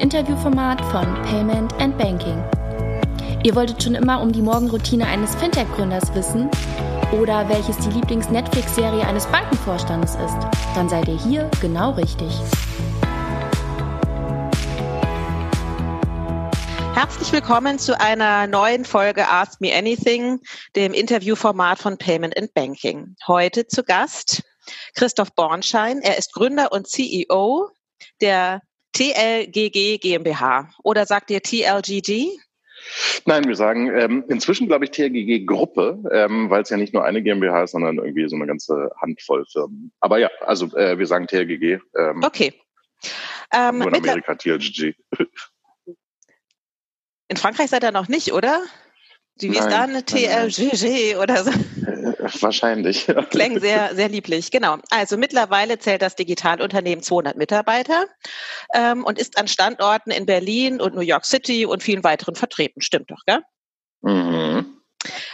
Interviewformat von Payment and Banking. Ihr wolltet schon immer um die Morgenroutine eines Fintech-Gründers wissen oder welches die Lieblings-Netflix-Serie eines Bankenvorstandes ist? Dann seid ihr hier genau richtig. Herzlich willkommen zu einer neuen Folge Ask Me Anything, dem Interviewformat von Payment and Banking. Heute zu Gast Christoph Bornschein. Er ist Gründer und CEO der TLGG GmbH. Oder sagt ihr TLGG? Nein, wir sagen ähm, inzwischen, glaube ich, TLGG Gruppe, ähm, weil es ja nicht nur eine GmbH ist, sondern irgendwie so eine ganze Handvoll Firmen. Aber ja, also äh, wir sagen TLGG. Ähm, okay. Ähm, nur in Amerika TLGG. In Frankreich seid ihr noch nicht, oder? Wie ist da eine TLGG oder so? Äh, wahrscheinlich. Klingt sehr, sehr lieblich. Genau. Also mittlerweile zählt das Digitalunternehmen 200 Mitarbeiter ähm, und ist an Standorten in Berlin und New York City und vielen weiteren vertreten. Stimmt doch, gell? Mhm.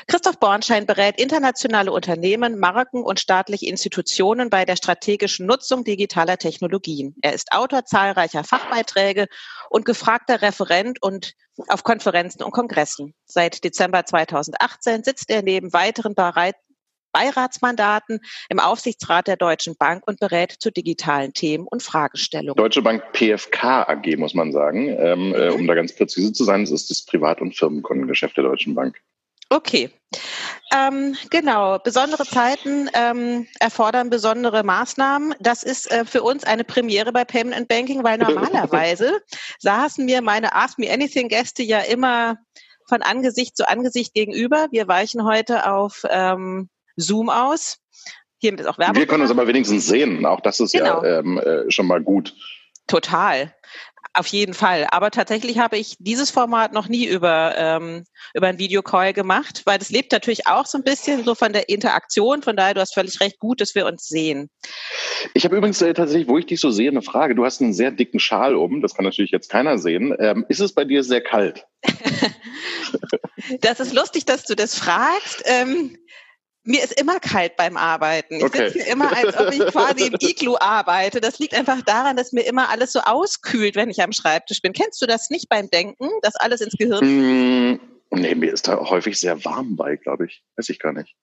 Christoph Bornschein berät internationale Unternehmen, Marken und staatliche Institutionen bei der strategischen Nutzung digitaler Technologien. Er ist Autor zahlreicher Fachbeiträge und gefragter Referent und auf Konferenzen und Kongressen. Seit Dezember 2018 sitzt er neben weiteren Beiratsmandaten im Aufsichtsrat der Deutschen Bank und berät zu digitalen Themen und Fragestellungen. Deutsche Bank PFK AG, muss man sagen. Ähm, äh, um da ganz präzise zu sein, es ist das Privat- und Firmenkundengeschäft der Deutschen Bank. Okay. Ähm, genau, besondere Zeiten ähm, erfordern besondere Maßnahmen. Das ist äh, für uns eine Premiere bei Payment and Banking, weil normalerweise saßen mir meine Ask Me Anything Gäste ja immer von Angesicht zu Angesicht gegenüber. Wir weichen heute auf ähm, Zoom aus. Hiermit ist auch Werbung. Wir können uns aber wenigstens sehen. Auch das ist genau. ja ähm, äh, schon mal gut. Total. Auf jeden Fall. Aber tatsächlich habe ich dieses Format noch nie über, ähm, über ein Videocall gemacht, weil das lebt natürlich auch so ein bisschen so von der Interaktion. Von daher, du hast völlig recht, gut, dass wir uns sehen. Ich habe übrigens äh, tatsächlich, wo ich dich so sehe, eine Frage. Du hast einen sehr dicken Schal um, das kann natürlich jetzt keiner sehen. Ähm, ist es bei dir sehr kalt? das ist lustig, dass du das fragst. Ähm, mir ist immer kalt beim Arbeiten. Ich okay. sitze immer, als ob ich quasi im Iglu arbeite. Das liegt einfach daran, dass mir immer alles so auskühlt, wenn ich am Schreibtisch bin. Kennst du das nicht beim Denken, dass alles ins Gehirn? Mm, nee, mir ist da häufig sehr warm bei, glaube ich. Weiß ich gar nicht.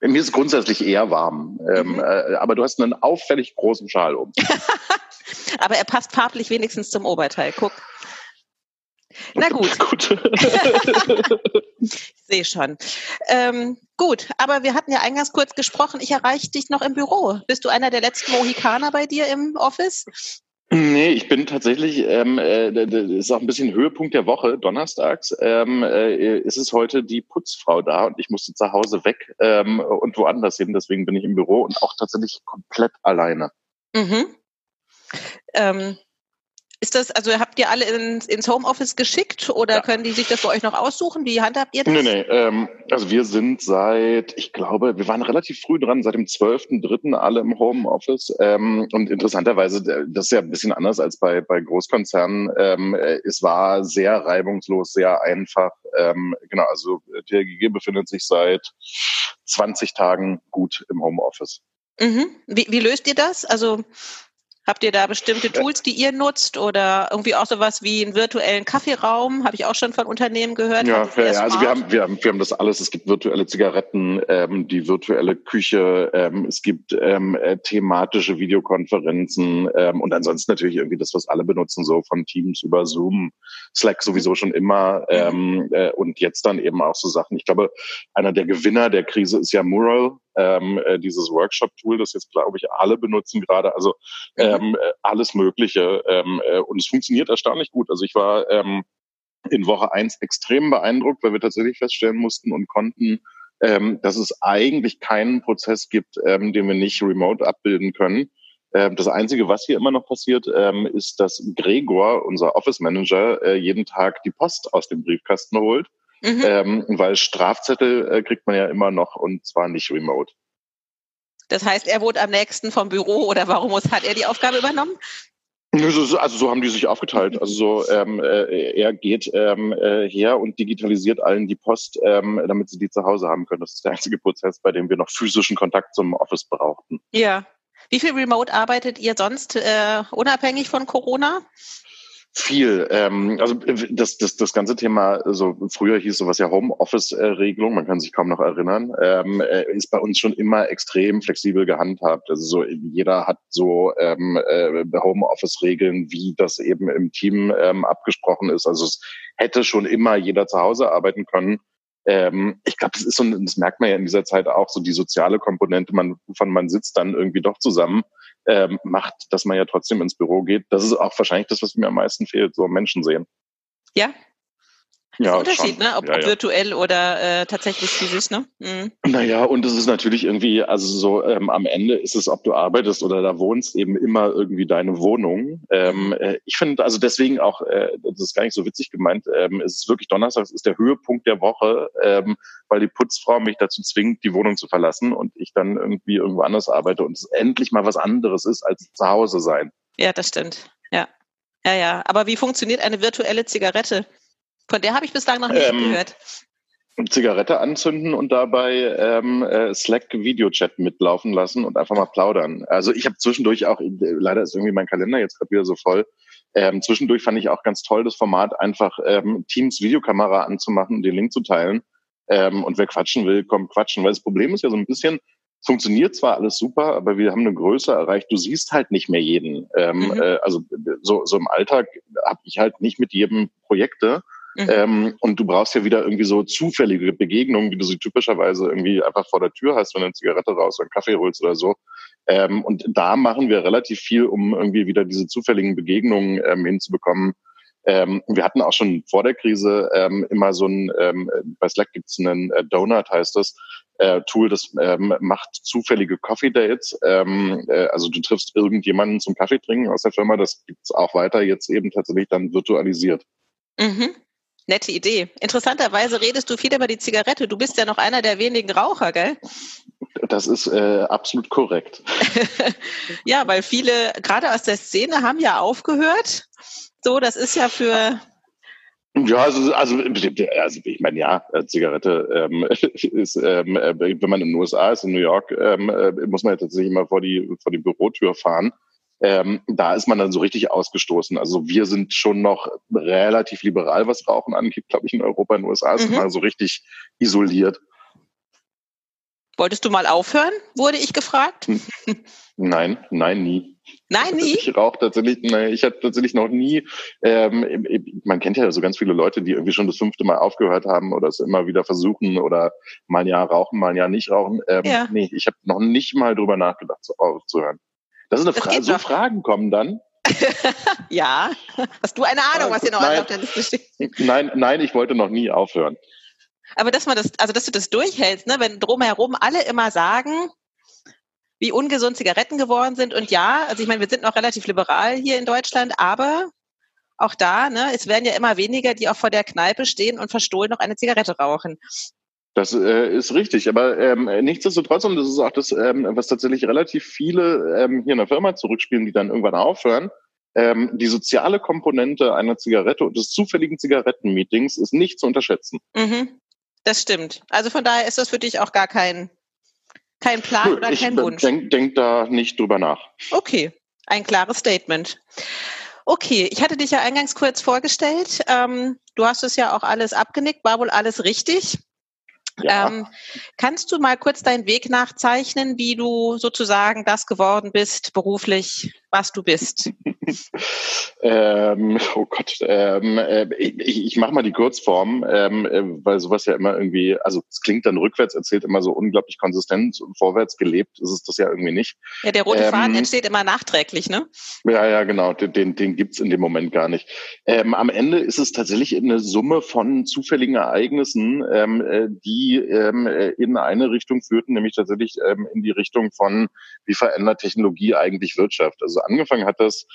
Mir ist grundsätzlich eher warm. Ähm, mhm. äh, aber du hast einen auffällig großen Schal um. aber er passt farblich wenigstens zum Oberteil. Guck. Na gut. gut. ich sehe schon. Ähm, gut, aber wir hatten ja eingangs kurz gesprochen. Ich erreiche dich noch im Büro. Bist du einer der letzten Mohikaner bei dir im Office? Nee, ich bin tatsächlich, ähm, äh, das ist auch ein bisschen Höhepunkt der Woche, donnerstags, ähm, äh, ist es heute die Putzfrau da und ich musste zu Hause weg ähm, und woanders hin, deswegen bin ich im Büro und auch tatsächlich komplett alleine. Mhm. Ähm, ist das, also habt ihr alle ins, ins Homeoffice geschickt oder ja. können die sich das bei euch noch aussuchen? Wie handhabt ihr das? Nee, nee, ähm, also wir sind seit, ich glaube, wir waren relativ früh dran, seit dem 12.3. alle im Homeoffice. Ähm, und interessanterweise, das ist ja ein bisschen anders als bei, bei Großkonzernen. Ähm, es war sehr reibungslos, sehr einfach. Ähm, genau, also TRGG befindet sich seit 20 Tagen gut im Homeoffice. Mhm. Wie, wie löst ihr das? Also Habt ihr da bestimmte Tools, die ihr nutzt oder irgendwie auch sowas wie einen virtuellen Kaffeeraum? Habe ich auch schon von Unternehmen gehört. Ja, ja, also wir haben, wir, haben, wir haben das alles. Es gibt virtuelle Zigaretten, ähm, die virtuelle Küche, ähm, es gibt ähm, äh, thematische Videokonferenzen ähm, und ansonsten natürlich irgendwie das, was alle benutzen, so von Teams über Zoom, Slack sowieso schon immer ähm, äh, und jetzt dann eben auch so Sachen. Ich glaube, einer der Gewinner der Krise ist ja Mural, ähm, äh, dieses Workshop-Tool, das jetzt, glaube ich, alle benutzen gerade. Also mhm. ähm, äh, alles Mögliche. Ähm, äh, und es funktioniert erstaunlich gut. Also ich war ähm, in Woche eins extrem beeindruckt, weil wir tatsächlich feststellen mussten und konnten, ähm, dass es eigentlich keinen Prozess gibt, ähm, den wir nicht remote abbilden können. Ähm, das Einzige, was hier immer noch passiert, ähm, ist, dass Gregor, unser Office Manager, äh, jeden Tag die Post aus dem Briefkasten holt Mhm. Ähm, weil Strafzettel äh, kriegt man ja immer noch und zwar nicht remote. Das heißt, er wohnt am nächsten vom Büro oder warum muss, hat er die Aufgabe übernommen? Also so haben die sich aufgeteilt. Also so, ähm, äh, er geht ähm, äh, her und digitalisiert allen die Post, ähm, damit sie die zu Hause haben können. Das ist der einzige Prozess, bei dem wir noch physischen Kontakt zum Office brauchten. Ja. Wie viel Remote arbeitet ihr sonst äh, unabhängig von Corona? Viel. Ähm, also das, das, das ganze Thema, so früher hieß sowas ja Homeoffice-Regelung, man kann sich kaum noch erinnern, ähm, äh, ist bei uns schon immer extrem flexibel gehandhabt. Also so jeder hat so ähm, äh, Homeoffice-Regeln, wie das eben im Team ähm, abgesprochen ist. Also es hätte schon immer jeder zu Hause arbeiten können. Ähm, ich glaube, das ist so, das merkt man ja in dieser Zeit auch, so die soziale Komponente, man, von man sitzt dann irgendwie doch zusammen ähm, macht, dass man ja trotzdem ins Büro geht. Das ist auch wahrscheinlich das, was mir am meisten fehlt, so Menschen sehen. Ja, ja, Unterschied, schon. ne? Ob, ja, ob virtuell oder äh, tatsächlich physisch, ne? Mhm. Naja, und es ist natürlich irgendwie, also so ähm, am Ende ist es, ob du arbeitest oder da wohnst, eben immer irgendwie deine Wohnung. Ähm, mhm. äh, ich finde, also deswegen auch, äh, das ist gar nicht so witzig gemeint, ähm, es ist wirklich Donnerstag, es ist der Höhepunkt der Woche, ähm, weil die Putzfrau mich dazu zwingt, die Wohnung zu verlassen und ich dann irgendwie irgendwo anders arbeite und es endlich mal was anderes ist als zu Hause sein. Ja, das stimmt. Ja. Ja, ja. Aber wie funktioniert eine virtuelle Zigarette? Von der habe ich bislang noch nicht ähm, gehört. Zigarette anzünden und dabei ähm, äh, Slack Videochat mitlaufen lassen und einfach mal plaudern. Also ich habe zwischendurch auch, leider ist irgendwie mein Kalender jetzt gerade wieder so voll. Ähm, zwischendurch fand ich auch ganz toll das Format, einfach ähm, Teams Videokamera anzumachen und den Link zu teilen. Ähm, und wer quatschen will, kommt quatschen. Weil das Problem ist ja so ein bisschen, funktioniert zwar alles super, aber wir haben eine Größe erreicht. Du siehst halt nicht mehr jeden. Ähm, mhm. äh, also so, so im Alltag habe ich halt nicht mit jedem Projekte. Mhm. Ähm, und du brauchst ja wieder irgendwie so zufällige Begegnungen, wie du sie typischerweise irgendwie einfach vor der Tür hast, wenn du eine Zigarette raus oder einen Kaffee holst oder so. Ähm, und da machen wir relativ viel, um irgendwie wieder diese zufälligen Begegnungen ähm, hinzubekommen. Ähm, wir hatten auch schon vor der Krise ähm, immer so ein, ähm, bei Slack gibt's einen äh, Donut, heißt das, äh, Tool, das ähm, macht zufällige Coffee Dates. Ähm, äh, also du triffst irgendjemanden zum Kaffee trinken aus der Firma. Das gibt's auch weiter jetzt eben tatsächlich dann virtualisiert. Mhm. Nette Idee. Interessanterweise redest du viel über die Zigarette. Du bist ja noch einer der wenigen Raucher, gell? Das ist äh, absolut korrekt. ja, weil viele, gerade aus der Szene, haben ja aufgehört. So, das ist ja für ja, also, also, also ich meine, ja, äh, Zigarette ähm, ist, ähm, äh, wenn man in den USA ist, in New York, ähm, äh, muss man ja tatsächlich immer vor die, vor die Bürotür fahren ähm, da ist man dann so richtig ausgestoßen. Also wir sind schon noch relativ liberal, was Rauchen angeht, glaube ich, in Europa, in den USA ist mhm. man so richtig isoliert. Wolltest du mal aufhören, wurde ich gefragt? Hm. Nein, nein, nie. Nein, nie? Ich rauche tatsächlich, nein, ich hatte tatsächlich noch nie, ähm, man kennt ja so ganz viele Leute, die irgendwie schon das fünfte Mal aufgehört haben oder es immer wieder versuchen oder mal ein Jahr rauchen, mal ein Jahr nicht rauchen. Ähm, ja. Nee, ich habe noch nicht mal drüber nachgedacht, aufzuhören. Das ist eine Frage. So Fragen kommen dann. ja. Hast du eine Ahnung, was hier noch nein, auf der Liste steht? Nein, nein, ich wollte noch nie aufhören. Aber dass man das, also dass du das durchhältst, ne, wenn drumherum alle immer sagen, wie ungesund Zigaretten geworden sind. Und ja, also ich meine, wir sind noch relativ liberal hier in Deutschland, aber auch da, ne, es werden ja immer weniger, die auch vor der Kneipe stehen und verstohlen noch eine Zigarette rauchen. Das äh, ist richtig, aber ähm, nichtsdestotrotz, und das ist auch das, ähm, was tatsächlich relativ viele ähm, hier in der Firma zurückspielen, die dann irgendwann aufhören, ähm, die soziale Komponente einer Zigarette und des zufälligen Zigarettenmeetings ist nicht zu unterschätzen. Mhm. Das stimmt. Also von daher ist das für dich auch gar kein, kein Plan oder kein ich Wunsch. Denk, denk da nicht drüber nach. Okay, ein klares Statement. Okay, ich hatte dich ja eingangs kurz vorgestellt. Ähm, du hast es ja auch alles abgenickt, war wohl alles richtig. Ja. Ähm, kannst du mal kurz deinen Weg nachzeichnen, wie du sozusagen das geworden bist, beruflich, was du bist? ähm, oh Gott, ähm, äh, ich, ich mache mal die Kurzform, ähm, äh, weil sowas ja immer irgendwie, also es klingt dann rückwärts erzählt immer so unglaublich konsistent und vorwärts gelebt ist es das ja irgendwie nicht. Ja, der rote Faden ähm, entsteht immer nachträglich, ne? Ja, ja, genau, den, den, gibt's in dem Moment gar nicht. Ähm, am Ende ist es tatsächlich eine Summe von zufälligen Ereignissen, ähm, äh, die in eine Richtung führten, nämlich tatsächlich in die Richtung von, wie verändert Technologie eigentlich Wirtschaft? Also angefangen hat das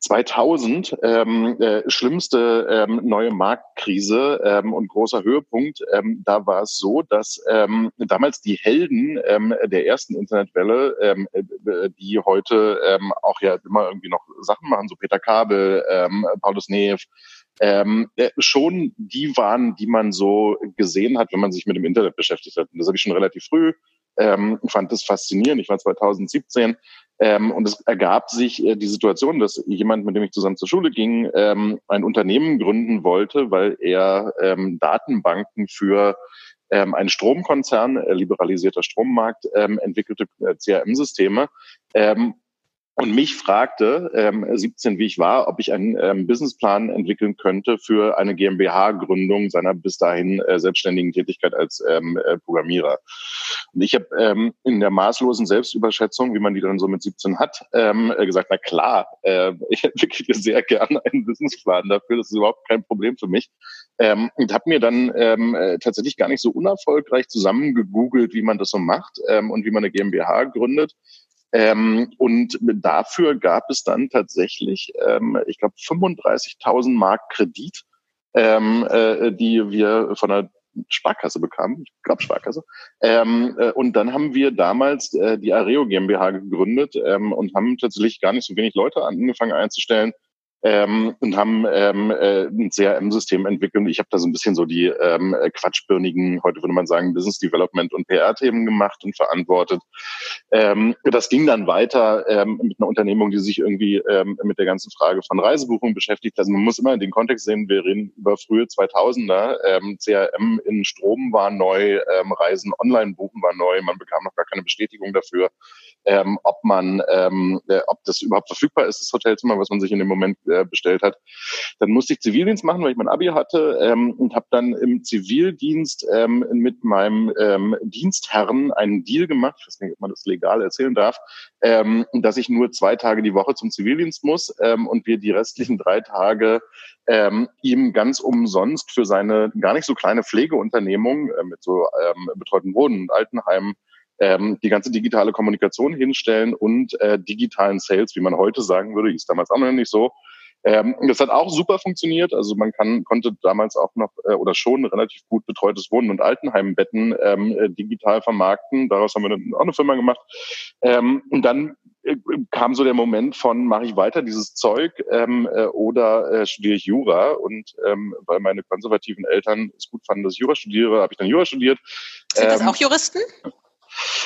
2000 ähm, äh, schlimmste ähm, neue Marktkrise ähm, und großer Höhepunkt. Ähm, da war es so, dass ähm, damals die Helden ähm, der ersten Internetwelle, ähm, äh, die heute ähm, auch ja immer irgendwie noch Sachen machen, so Peter Kabel, ähm, Paulus Neef, ähm, äh, schon die waren, die man so gesehen hat, wenn man sich mit dem Internet beschäftigt hat. Und das habe ich schon relativ früh, ähm, fand das faszinierend. Ich war 2017 Ähm, und es ergab sich äh, die Situation, dass jemand, mit dem ich zusammen zur Schule ging, ähm, ein Unternehmen gründen wollte, weil er ähm, Datenbanken für ähm, einen Stromkonzern, äh, liberalisierter Strommarkt, ähm, entwickelte äh, CRM-Systeme. Ähm, und mich fragte, ähm, 17 wie ich war, ob ich einen ähm, Businessplan entwickeln könnte für eine GmbH-Gründung seiner bis dahin äh, selbstständigen Tätigkeit als ähm, äh, Programmierer. Und ich habe ähm, in der maßlosen Selbstüberschätzung, wie man die dann so mit 17 hat, ähm, äh, gesagt, na klar, äh, ich entwickle sehr gerne einen Businessplan dafür, das ist überhaupt kein Problem für mich. Ähm, und habe mir dann ähm, äh, tatsächlich gar nicht so unerfolgreich zusammengegoogelt, wie man das so macht ähm, und wie man eine GmbH gründet ähm, und dafür gab es dann tatsächlich, ähm, ich glaube, 35.000 Mark Kredit, ähm, äh, die wir von der Sparkasse bekamen, ich glaube Sparkasse. Ähm, äh, und dann haben wir damals äh, die Areo GmbH gegründet ähm, und haben tatsächlich gar nicht so wenig Leute angefangen einzustellen ähm, und haben ähm, äh, ein CRM-System entwickelt. Ich habe da so ein bisschen so die ähm, quatschbirnigen, heute würde man sagen, Business Development und PR-Themen gemacht und verantwortet. Ähm, das ging dann weiter ähm, mit einer Unternehmung, die sich irgendwie ähm, mit der ganzen Frage von Reisebuchungen beschäftigt. Also man muss immer in den Kontext sehen, wir reden über frühe 2000er. Ähm, CRM in Strom war neu, ähm, Reisen online buchen war neu, man bekam noch gar keine Bestätigung dafür ähm, ob man, ähm, äh, ob das überhaupt verfügbar ist, das Hotelzimmer, was man sich in dem Moment äh, bestellt hat. Dann musste ich Zivildienst machen, weil ich mein Abi hatte ähm, und habe dann im Zivildienst ähm, mit meinem ähm, Dienstherren einen Deal gemacht, ich weiß nicht, ob man das legal erzählen darf, ähm, dass ich nur zwei Tage die Woche zum Zivildienst muss ähm, und wir die restlichen drei Tage ähm, ihm ganz umsonst für seine gar nicht so kleine Pflegeunternehmung äh, mit so ähm, betreuten Wohnen und Altenheimen ähm, die ganze digitale Kommunikation hinstellen und äh, digitalen Sales, wie man heute sagen würde, ist damals auch noch nicht so. Ähm, das hat auch super funktioniert. Also man kann, konnte damals auch noch äh, oder schon relativ gut betreutes Wohnen und Altenheimbetten ähm, äh, digital vermarkten. Daraus haben wir dann auch eine Firma gemacht. Ähm, und dann äh, kam so der Moment von, mache ich weiter dieses Zeug ähm, äh, oder äh, studiere ich Jura? Und ähm, weil meine konservativen Eltern es gut fanden, dass ich Jura studiere, habe ich dann Jura studiert. Sind das ähm, auch Juristen?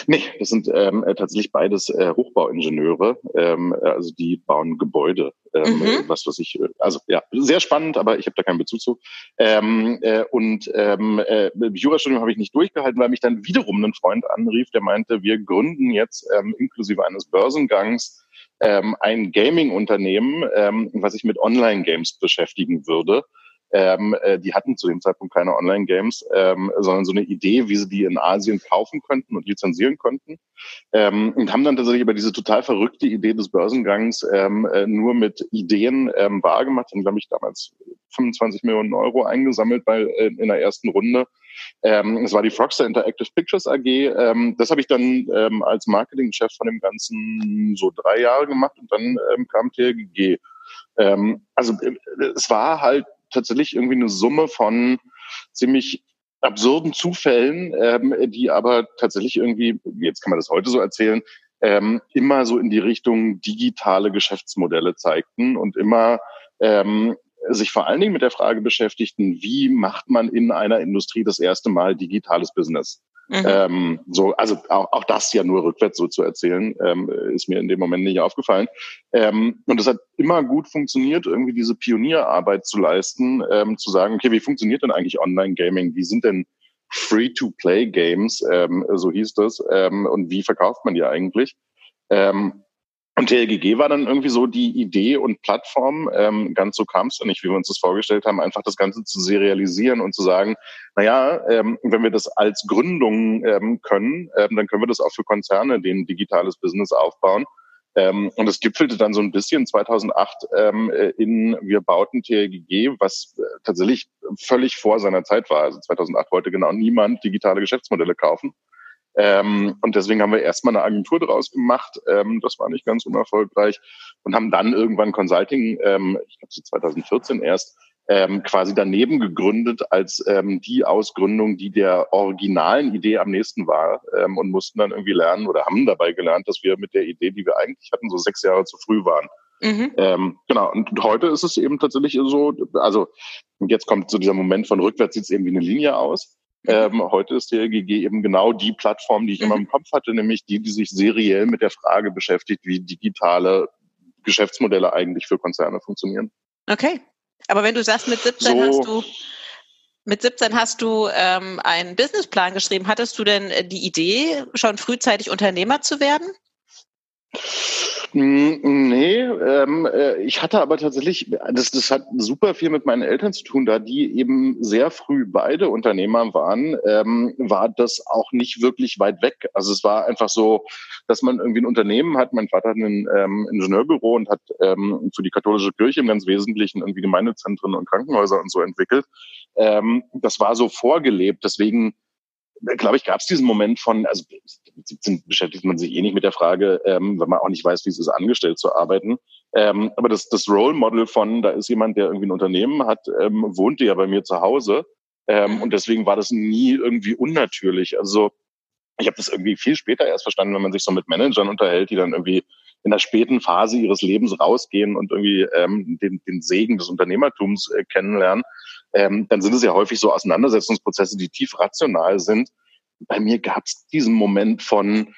Nee, das sind ähm, äh, tatsächlich beides äh, Hochbauingenieure. Ähm, also die bauen Gebäude. Ähm, mhm. Was was ich, äh, also ja, sehr spannend, aber ich habe da keinen Bezug zu. Ähm, äh, und ähm, äh, Jurastudium habe ich nicht durchgehalten, weil mich dann wiederum ein Freund anrief, der meinte, wir gründen jetzt ähm, inklusive eines Börsengangs ähm, ein Gaming-Unternehmen, ähm, was sich mit Online-Games beschäftigen würde. Ähm, äh, die hatten zu dem Zeitpunkt keine Online-Games, ähm, sondern so eine Idee, wie sie die in Asien kaufen könnten und lizenzieren könnten. Ähm, und haben dann tatsächlich über diese total verrückte Idee des Börsengangs ähm, äh, nur mit Ideen ähm, wahrgemacht. Haben, glaube ich, damals 25 Millionen Euro eingesammelt bei, äh, in der ersten Runde. Ähm, es war die Frogster Interactive Pictures AG. Ähm, das habe ich dann ähm, als Marketingchef von dem Ganzen so drei Jahre gemacht und dann ähm, kam TLGG. Ähm, also äh, es war halt tatsächlich irgendwie eine Summe von ziemlich absurden Zufällen, ähm, die aber tatsächlich irgendwie, jetzt kann man das heute so erzählen, ähm, immer so in die Richtung digitale Geschäftsmodelle zeigten und immer ähm, sich vor allen Dingen mit der Frage beschäftigten, wie macht man in einer Industrie das erste Mal digitales Business? Mhm. Ähm, so, also auch, auch das ja nur rückwärts so zu erzählen, ähm, ist mir in dem Moment nicht aufgefallen. Ähm, und es hat immer gut funktioniert, irgendwie diese Pionierarbeit zu leisten, ähm, zu sagen, okay, wie funktioniert denn eigentlich Online-Gaming? Wie sind denn Free-to-Play-Games, ähm, so hieß das, ähm, und wie verkauft man die eigentlich? Ähm, und TLGG war dann irgendwie so die Idee und Plattform, ähm, ganz so kam es ja nicht, wie wir uns das vorgestellt haben, einfach das Ganze zu serialisieren und zu sagen, naja, ähm, wenn wir das als Gründung ähm, können, ähm, dann können wir das auch für Konzerne, die ein digitales Business aufbauen. Ähm, und es gipfelte dann so ein bisschen 2008 ähm, in Wir bauten TLGG, was äh, tatsächlich völlig vor seiner Zeit war. Also 2008 wollte genau niemand digitale Geschäftsmodelle kaufen. Ähm, und deswegen haben wir erstmal eine Agentur draus gemacht. Ähm, das war nicht ganz unerfolgreich und haben dann irgendwann Consulting, ähm, ich glaube so 2014 erst, ähm, quasi daneben gegründet als ähm, die Ausgründung, die der originalen Idee am nächsten war ähm, und mussten dann irgendwie lernen oder haben dabei gelernt, dass wir mit der Idee, die wir eigentlich hatten, so sechs Jahre zu früh waren. Mhm. Ähm, genau, und heute ist es eben tatsächlich so, also jetzt kommt so dieser Moment von rückwärts sieht es eben wie eine Linie aus. Ähm, heute ist der GG eben genau die Plattform, die ich mhm. immer im Kopf hatte, nämlich die, die sich seriell mit der Frage beschäftigt, wie digitale Geschäftsmodelle eigentlich für Konzerne funktionieren. Okay. Aber wenn du sagst, mit 17 so, hast du mit 17 hast du ähm, einen Businessplan geschrieben. Hattest du denn äh, die Idee, schon frühzeitig Unternehmer zu werden? Hm, nee, ähm, äh, ich hatte aber tatsächlich, das, das hat super viel mit meinen Eltern zu tun, da die eben sehr früh beide Unternehmer waren, ähm, war das auch nicht wirklich weit weg. Also es war einfach so, dass man irgendwie ein Unternehmen hat. Mein Vater hat ein ähm, Ingenieurbüro und hat ähm, für die katholische Kirche im ganz Wesentlichen irgendwie Gemeindezentren und Krankenhäuser und so entwickelt. Ähm, das war so vorgelebt. Deswegen glaube ich, gab es diesen Moment von, also mit 17 beschäftigt man sich eh nicht mit der Frage, ähm, wenn man auch nicht weiß, wie es ist, angestellt zu arbeiten. Ähm, aber das, das Role Model von, da ist jemand, der irgendwie ein Unternehmen hat, ähm, wohnte ja bei mir zu Hause. Ähm, und deswegen war das nie irgendwie unnatürlich. Also ich habe das irgendwie viel später erst verstanden, wenn man sich so mit Managern unterhält, die dann irgendwie in der späten Phase ihres Lebens rausgehen und irgendwie ähm, den, den Segen des Unternehmertums äh, kennenlernen, ähm, dann sind es ja häufig so Auseinandersetzungsprozesse, die tief rational sind. Bei mir gab es diesen Moment von,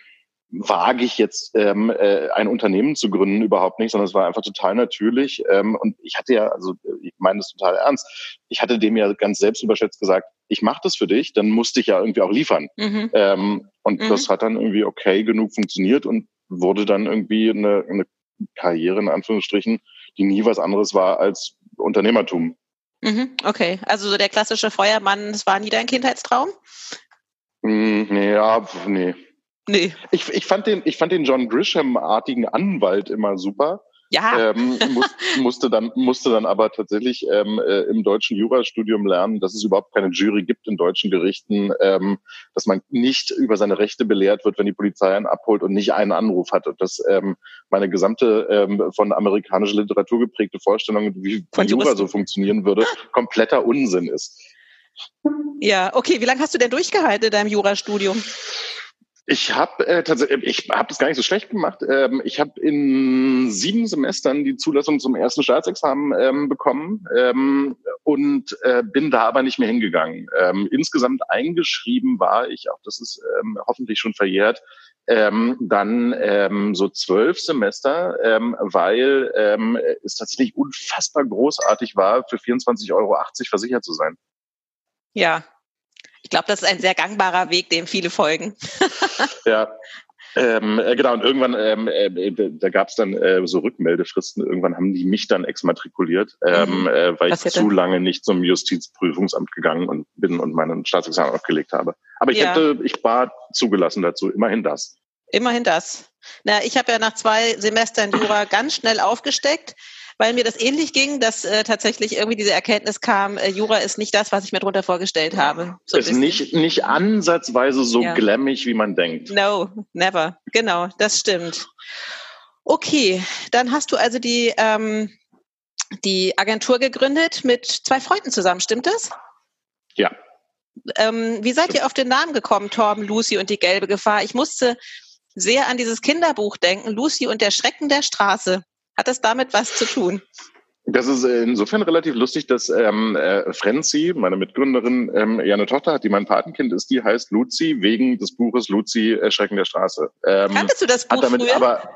wage ich jetzt ähm, äh, ein Unternehmen zu gründen überhaupt nicht, sondern es war einfach total natürlich. Ähm, und ich hatte ja, also ich meine das total ernst, ich hatte dem ja ganz selbstüberschätzt gesagt, ich mache das für dich, dann musste ich ja irgendwie auch liefern. Mhm. Ähm, und mhm. das hat dann irgendwie okay genug funktioniert und wurde dann irgendwie eine, eine Karriere in Anführungsstrichen, die nie was anderes war als Unternehmertum. Mhm, okay, also so der klassische Feuermann, das war nie dein Kindheitstraum? Mm, nee, ja, nee. Nee. Ich, ich, fand den, ich fand den John Grisham-artigen Anwalt immer super. Ja. Ähm, muss, musste, dann, musste dann aber tatsächlich ähm, äh, im deutschen Jurastudium lernen, dass es überhaupt keine Jury gibt in deutschen Gerichten, ähm, dass man nicht über seine Rechte belehrt wird, wenn die Polizei einen abholt und nicht einen Anruf hat. Und dass ähm, meine gesamte ähm, von amerikanischer Literatur geprägte Vorstellung, wie von Jura so funktionieren würde, kompletter Unsinn ist. Ja, okay. Wie lange hast du denn durchgehalten in deinem Jurastudium? Ich habe äh, tatsächlich, ich habe das gar nicht so schlecht gemacht. Ähm, ich habe in sieben Semestern die Zulassung zum ersten Staatsexamen ähm, bekommen ähm, und äh, bin da aber nicht mehr hingegangen. Ähm, insgesamt eingeschrieben war ich, auch das ist ähm, hoffentlich schon verjährt, ähm, dann ähm, so zwölf Semester, ähm, weil ähm, es tatsächlich unfassbar großartig war, für 24,80 Euro versichert zu sein. Ja, ich glaube, das ist ein sehr gangbarer Weg, dem viele folgen. ja. Ähm, äh, genau, und irgendwann, ähm, äh, da gab es dann äh, so Rückmeldefristen. Irgendwann haben die mich dann exmatrikuliert, ähm, mhm. äh, weil Was ich zu lange nicht zum Justizprüfungsamt gegangen und bin und meinen Staatsexamen abgelegt habe. Aber ich ja. hätte, ich war zugelassen dazu, immerhin das. Immerhin das. Na, ich habe ja nach zwei Semestern Jura ganz schnell aufgesteckt weil mir das ähnlich ging, dass äh, tatsächlich irgendwie diese Erkenntnis kam, äh, Jura ist nicht das, was ich mir darunter vorgestellt habe. So ist nicht, nicht ansatzweise so ja. glammig, wie man denkt. No, never. Genau, das stimmt. Okay, dann hast du also die, ähm, die Agentur gegründet mit zwei Freunden zusammen, stimmt das? Ja. Ähm, wie seid ihr auf den Namen gekommen, Torben, Lucy und die gelbe Gefahr? Ich musste sehr an dieses Kinderbuch denken, Lucy und der Schrecken der Straße. Hat das damit was zu tun? Das ist insofern relativ lustig, dass ähm, äh, Frenzy, meine Mitgründerin, ähm, ja eine Tochter hat, die mein Patenkind ist, die heißt Luzi wegen des Buches Luzi Erschrecken der Straße. Ähm, Kanntest du das Buch damit früher? Aber,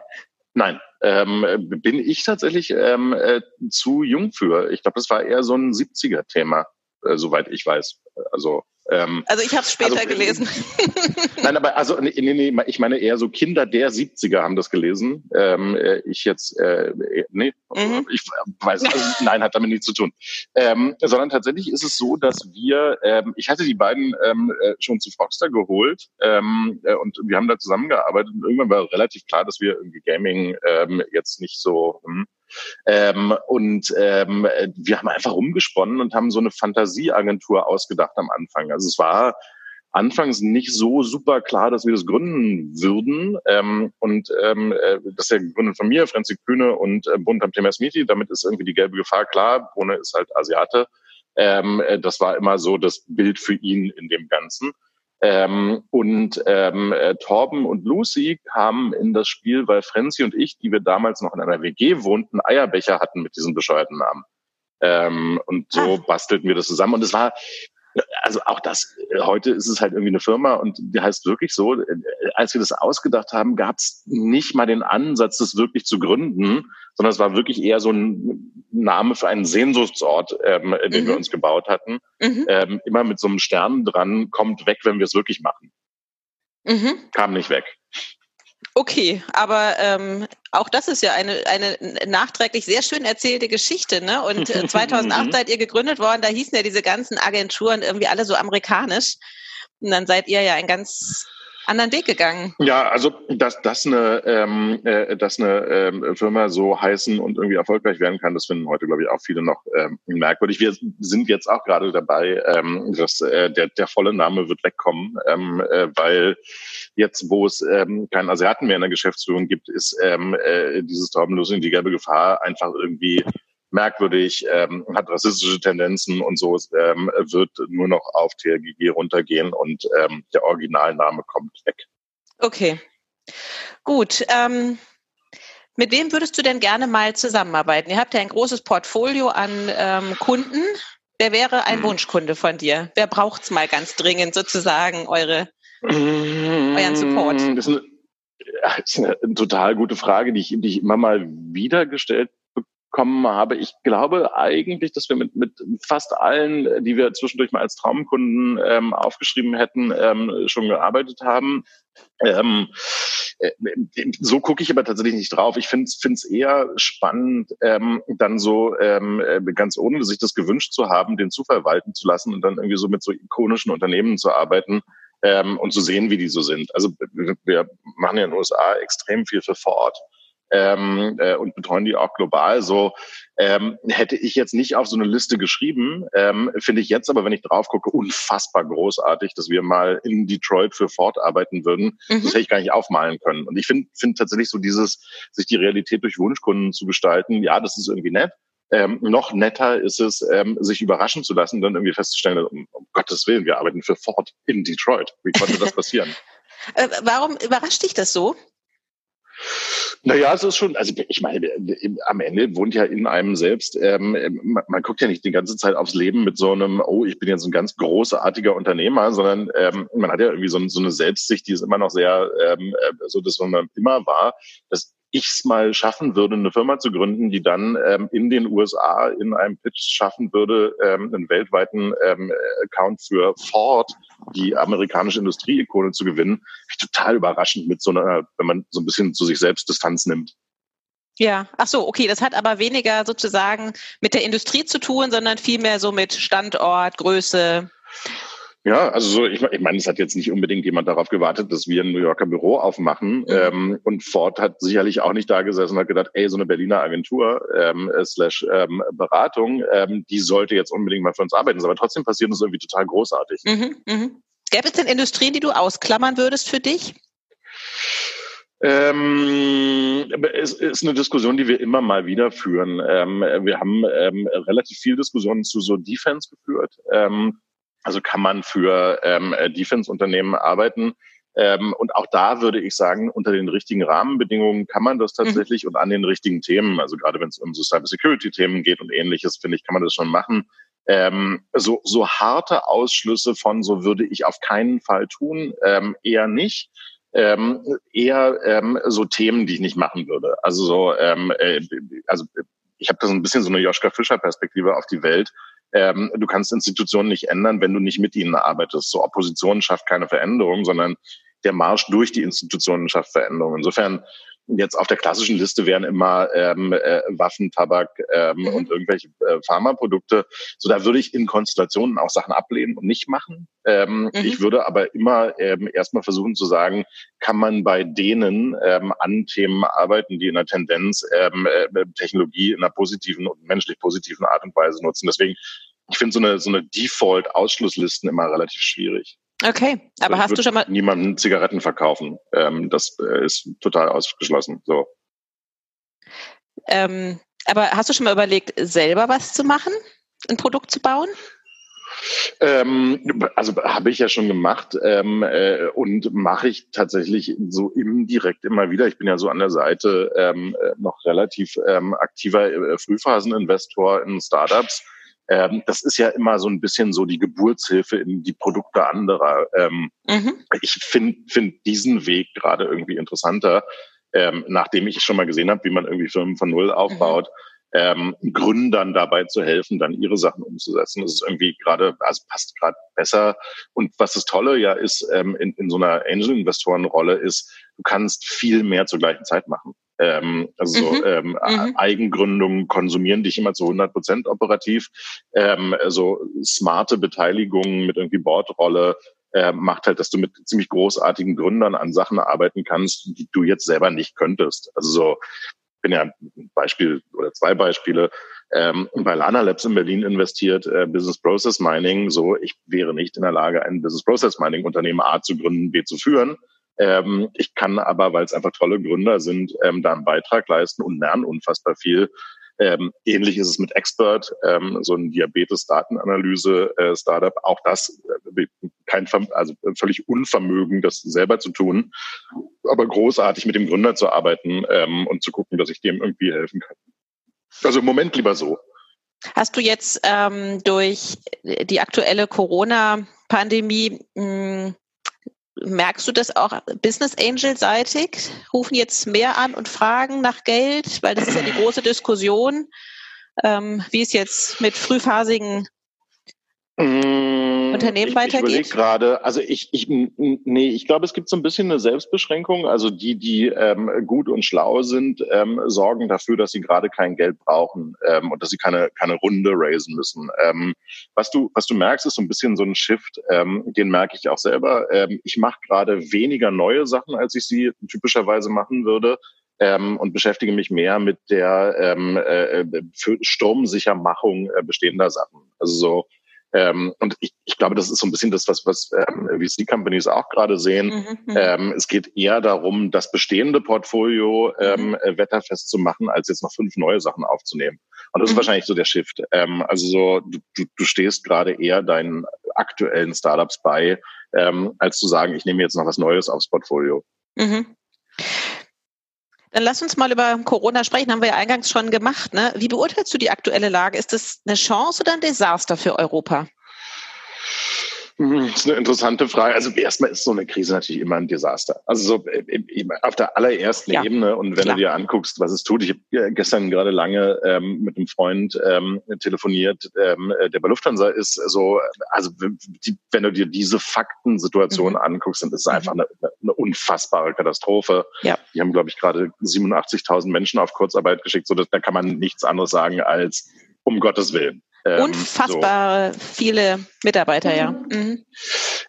nein, ähm, bin ich tatsächlich ähm, äh, zu jung für. Ich glaube, das war eher so ein 70er-Thema, äh, soweit ich weiß. Also ähm, also ich habe es später also, gelesen. Nein, aber also nee, nee, nee, ich meine eher so Kinder der 70er haben das gelesen. Ähm, äh, ich jetzt, äh, nee, mhm. ich weiß, also, nein, hat damit nichts zu tun. Ähm, sondern tatsächlich ist es so, dass wir, ähm, ich hatte die beiden ähm, äh, schon zu Foxter geholt ähm, äh, und wir haben da zusammengearbeitet und irgendwann war relativ klar, dass wir irgendwie Gaming ähm, jetzt nicht so hm, ähm, und ähm, wir haben einfach rumgesponnen und haben so eine Fantasieagentur ausgedacht am Anfang. Also es war anfangs nicht so super klar, dass wir das gründen würden. Ähm, und ähm, äh, das ist ja gegründet von mir, Franzi Kühne und äh, Bund am Thema Smiti. Damit ist irgendwie die gelbe Gefahr klar. Brune ist halt Asiate. Ähm, äh, das war immer so das Bild für ihn in dem Ganzen. Ähm, und ähm, äh, Torben und Lucy kamen in das Spiel, weil Frenzy und ich, die wir damals noch in einer WG wohnten, Eierbecher hatten mit diesem bescheuerten Namen. Ähm, und so ah. bastelten wir das zusammen. Und es war, Also auch das, heute ist es halt irgendwie eine Firma und die heißt wirklich so, als wir das ausgedacht haben, gab es nicht mal den Ansatz, das wirklich zu gründen, sondern es war wirklich eher so ein Name für einen Sehnsuchtsort, ähm, den mhm. wir uns gebaut hatten. Mhm. Ähm, immer mit so einem Stern dran, kommt weg, wenn wir es wirklich machen. Mhm. Kam nicht weg. Okay, aber ähm, auch das ist ja eine, eine nachträglich sehr schön erzählte Geschichte. Ne? Und äh, 2008 seid ihr gegründet worden, da hießen ja diese ganzen Agenturen irgendwie alle so amerikanisch. Und dann seid ihr ja ein ganz anderen Weg gegangen. Ja, also dass, dass eine, ähm, äh, dass eine ähm, Firma so heißen und irgendwie erfolgreich werden kann, das finden heute, glaube ich, auch viele noch ähm, merkwürdig. Wir sind jetzt auch gerade dabei, ähm, dass äh, der, der volle Name wird wegkommen, ähm, äh, weil jetzt, wo es ähm, keinen Asiaten mehr in der Geschäftsführung gibt, ist ähm, äh, dieses Taubenlos in die gelbe Gefahr einfach irgendwie merkwürdig, ähm, hat rassistische Tendenzen und so ähm, wird nur noch auf TLGG runtergehen und ähm, der Originalname kommt weg. Okay, gut. Ähm, mit wem würdest du denn gerne mal zusammenarbeiten? Ihr habt ja ein großes Portfolio an ähm, Kunden. Wer wäre ein hm. Wunschkunde von dir? Wer braucht's mal ganz dringend sozusagen eure, euren Support? Das ist, eine, das ist eine total gute Frage, die ich, die ich immer mal wieder gestellt kommen habe. Ich glaube eigentlich, dass wir mit, mit fast allen, die wir zwischendurch mal als Traumkunden ähm, aufgeschrieben hätten, ähm, schon gearbeitet haben. Ähm, äh, so gucke ich aber tatsächlich nicht drauf. Ich finde es eher spannend, ähm, dann so ähm, äh, ganz ohne sich das gewünscht zu haben, den Zufall walten zu lassen und dann irgendwie so mit so ikonischen Unternehmen zu arbeiten ähm, und zu sehen, wie die so sind. Also wir machen ja in den USA extrem viel für Ford ähm, äh, und betreuen die auch global. So ähm, hätte ich jetzt nicht auf so eine Liste geschrieben, ähm, finde ich jetzt aber, wenn ich drauf gucke, unfassbar großartig, dass wir mal in Detroit für Ford arbeiten würden. Mhm. Das hätte ich gar nicht aufmalen können. Und ich finde find tatsächlich so dieses, sich die Realität durch Wunschkunden zu gestalten, ja, das ist irgendwie nett. Ähm, noch netter ist es, ähm, sich überraschen zu lassen, dann irgendwie festzustellen, um, um Gottes Willen, wir arbeiten für Ford in Detroit. Wie konnte das passieren? äh, warum überrascht dich das so? Naja, es ist schon, also ich meine, am Ende wohnt ja in einem selbst, ähm, man, guckt ja nicht die ganze Zeit aufs Leben mit so einem, oh, ich bin jetzt ein ganz großartiger Unternehmer, sondern ähm, man hat ja irgendwie so, so eine Selbstsicht, die ist immer noch sehr ähm, äh, so, dass man immer war. Das ich es mal schaffen würde, eine Firma zu gründen, die dann ähm, in den USA in einem Pitch schaffen würde, ähm, einen weltweiten ähm, Account für Ford, die amerikanische Industrieikone zu gewinnen, total überraschend mit so einer, wenn man so ein bisschen zu sich selbst Distanz nimmt. Ja, ach so, okay. Das hat aber weniger sozusagen mit der Industrie zu tun, sondern vielmehr so mit Standort, Größe. Ja, also so, ich, ich meine, es hat jetzt nicht unbedingt jemand darauf gewartet, dass wir ein New Yorker Büro aufmachen. Mhm. Ähm, und Ford hat sicherlich auch nicht da gesessen und hat gedacht, ey, so eine Berliner Agentur ähm, äh, slash ähm, Beratung, ähm, die sollte jetzt unbedingt mal für uns arbeiten. Aber trotzdem passiert das irgendwie total großartig. Mhm, mhm. Gäbe es denn Industrien, die du ausklammern würdest für dich? Ähm, es ist eine Diskussion, die wir immer mal wieder führen. Ähm, wir haben ähm, relativ viel Diskussionen zu so Defense geführt. Ähm, also kann man für ähm, äh, Defense-Unternehmen arbeiten. Ähm, und auch da würde ich sagen, unter den richtigen Rahmenbedingungen kann man das mhm. tatsächlich mhm. und an den richtigen Themen, also gerade wenn es um so Cybersecurity-Themen geht und ähnliches, finde ich, kann man das schon machen. Ähm, so, so harte Ausschlüsse von, so würde ich auf keinen Fall tun, ähm, eher nicht. Ähm, eher ähm, so Themen, die ich nicht machen würde. Also so, ähm, äh, also ich habe da so ein bisschen so eine Joschka Fischer Perspektive auf die Welt ähm, du kannst Institutionen nicht ändern, wenn du nicht mit ihnen arbeitest. So Opposition schafft keine Veränderung, sondern der Marsch durch die Institutionen schafft Veränderung. Insofern Jetzt auf der klassischen Liste wären immer ähm, äh, Waffen, Tabak ähm, mhm. und irgendwelche äh, Pharmaprodukte. So, da würde ich in Konstellationen auch Sachen ablehnen und nicht machen. Ähm, mhm. Ich würde aber immer ähm, erstmal versuchen zu sagen, kann man bei denen ähm, an Themen arbeiten, die in der Tendenz ähm, äh, Technologie in einer positiven und menschlich positiven Art und Weise nutzen. Deswegen, ich finde so eine, so eine Default-Ausschlusslisten immer relativ schwierig. Okay, aber also hast du schon mal niemanden Zigaretten verkaufen? Ähm, das äh, ist total ausgeschlossen. So. Ähm, aber hast du schon mal überlegt, selber was zu machen, ein Produkt zu bauen? Ähm, also habe ich ja schon gemacht ähm, äh, und mache ich tatsächlich so indirekt immer wieder. Ich bin ja so an der Seite ähm, äh, noch relativ ähm, aktiver äh, Frühphaseninvestor in Startups ähm, das ist ja immer so ein bisschen so die Geburtshilfe in die Produkte anderer. Ähm, mhm. Ich finde find diesen Weg gerade irgendwie interessanter, ähm, nachdem ich schon mal gesehen habe, wie man irgendwie Firmen von Null aufbaut. Mhm ähm, Gründern dabei zu helfen, dann ihre Sachen umzusetzen. Das ist irgendwie gerade, also passt gerade besser. Und was das Tolle ja ist ähm, in, in so einer Angel-Investoren-Rolle ist, du kannst viel mehr zur gleichen Zeit machen. Ähm, also mhm. ähm, mhm. Eigengründungen konsumieren dich immer zu 100 Prozent operativ. Ähm, so smarte Beteiligungen mit irgendwie Bordrolle äh, macht halt, dass du mit ziemlich großartigen Gründern an Sachen arbeiten kannst, die du jetzt selber nicht könntest. Also so bin ja ein Beispiel oder zwei Beispiele ähm, bei Lana Labs in Berlin investiert, äh, Business Process Mining. So, ich wäre nicht in der Lage, ein Business Process Mining Unternehmen A zu gründen, B zu führen. Ähm, ich kann aber, weil es einfach tolle Gründer sind, ähm, da einen Beitrag leisten und lernen unfassbar viel. Ähm, ähnlich ist es mit Expert, ähm, so ein Diabetes-Datenanalyse-Startup. Auch das äh, kein, also völlig Unvermögen, das selber zu tun, aber großartig mit dem Gründer zu arbeiten ähm, und zu gucken, dass ich dem irgendwie helfen kann. Also im Moment lieber so. Hast du jetzt ähm, durch die aktuelle Corona-Pandemie hm, Merkst du das auch Business Angel-seitig? Rufen jetzt mehr an und fragen nach Geld? Weil das ist ja die große Diskussion, ähm, wie es jetzt mit frühphasigen Unternehmen ich, weitergeht. Ich gerade, also ich, ich, nee, ich glaube, es gibt so ein bisschen eine Selbstbeschränkung. Also die, die ähm, gut und schlau sind, ähm, sorgen dafür, dass sie gerade kein Geld brauchen ähm, und dass sie keine, keine Runde raisen müssen. Ähm, was du, was du merkst, ist so ein bisschen so ein Shift, ähm, den merke ich auch selber. Ähm, ich mache gerade weniger neue Sachen, als ich sie typischerweise machen würde. Ähm, und beschäftige mich mehr mit der ähm, äh, für Sturmsichermachung äh, bestehender Sachen. Also so ähm, und ich, ich glaube, das ist so ein bisschen das, was, was ähm, VC-Companies auch gerade sehen. Mhm, mhm, ähm, es geht eher darum, das bestehende Portfolio ähm, mhm. wetterfest zu machen, als jetzt noch fünf neue Sachen aufzunehmen. Und das mhm. ist wahrscheinlich so der Shift. Ähm, also so, du, du, du stehst gerade eher deinen aktuellen Startups bei, ähm, als zu sagen, ich nehme jetzt noch was Neues aufs Portfolio. Mhm. Dann lass uns mal über Corona sprechen, haben wir ja eingangs schon gemacht. Ne? Wie beurteilst du die aktuelle Lage? Ist das eine Chance oder ein Desaster für Europa? Das ist eine interessante Frage. Also erstmal ist so eine Krise natürlich immer ein Desaster. Also so äh, auf der allerersten ja, Ebene und wenn klar. du dir anguckst, was es tut. Ich habe gestern gerade lange ähm, mit einem Freund ähm, telefoniert, ähm, der bei Lufthansa ist. So, also die, wenn du dir diese Faktensituation mhm. anguckst, dann ist es mhm. einfach eine, eine, unfassbare Katastrophe. Ja. Die haben, glaube ich, gerade 87.000 Menschen auf Kurzarbeit geschickt. So, da kann man nichts anderes sagen als um Gottes Willen. Ähm, Unfassbar so. viele Mitarbeiter, ja. Mhm. mhm.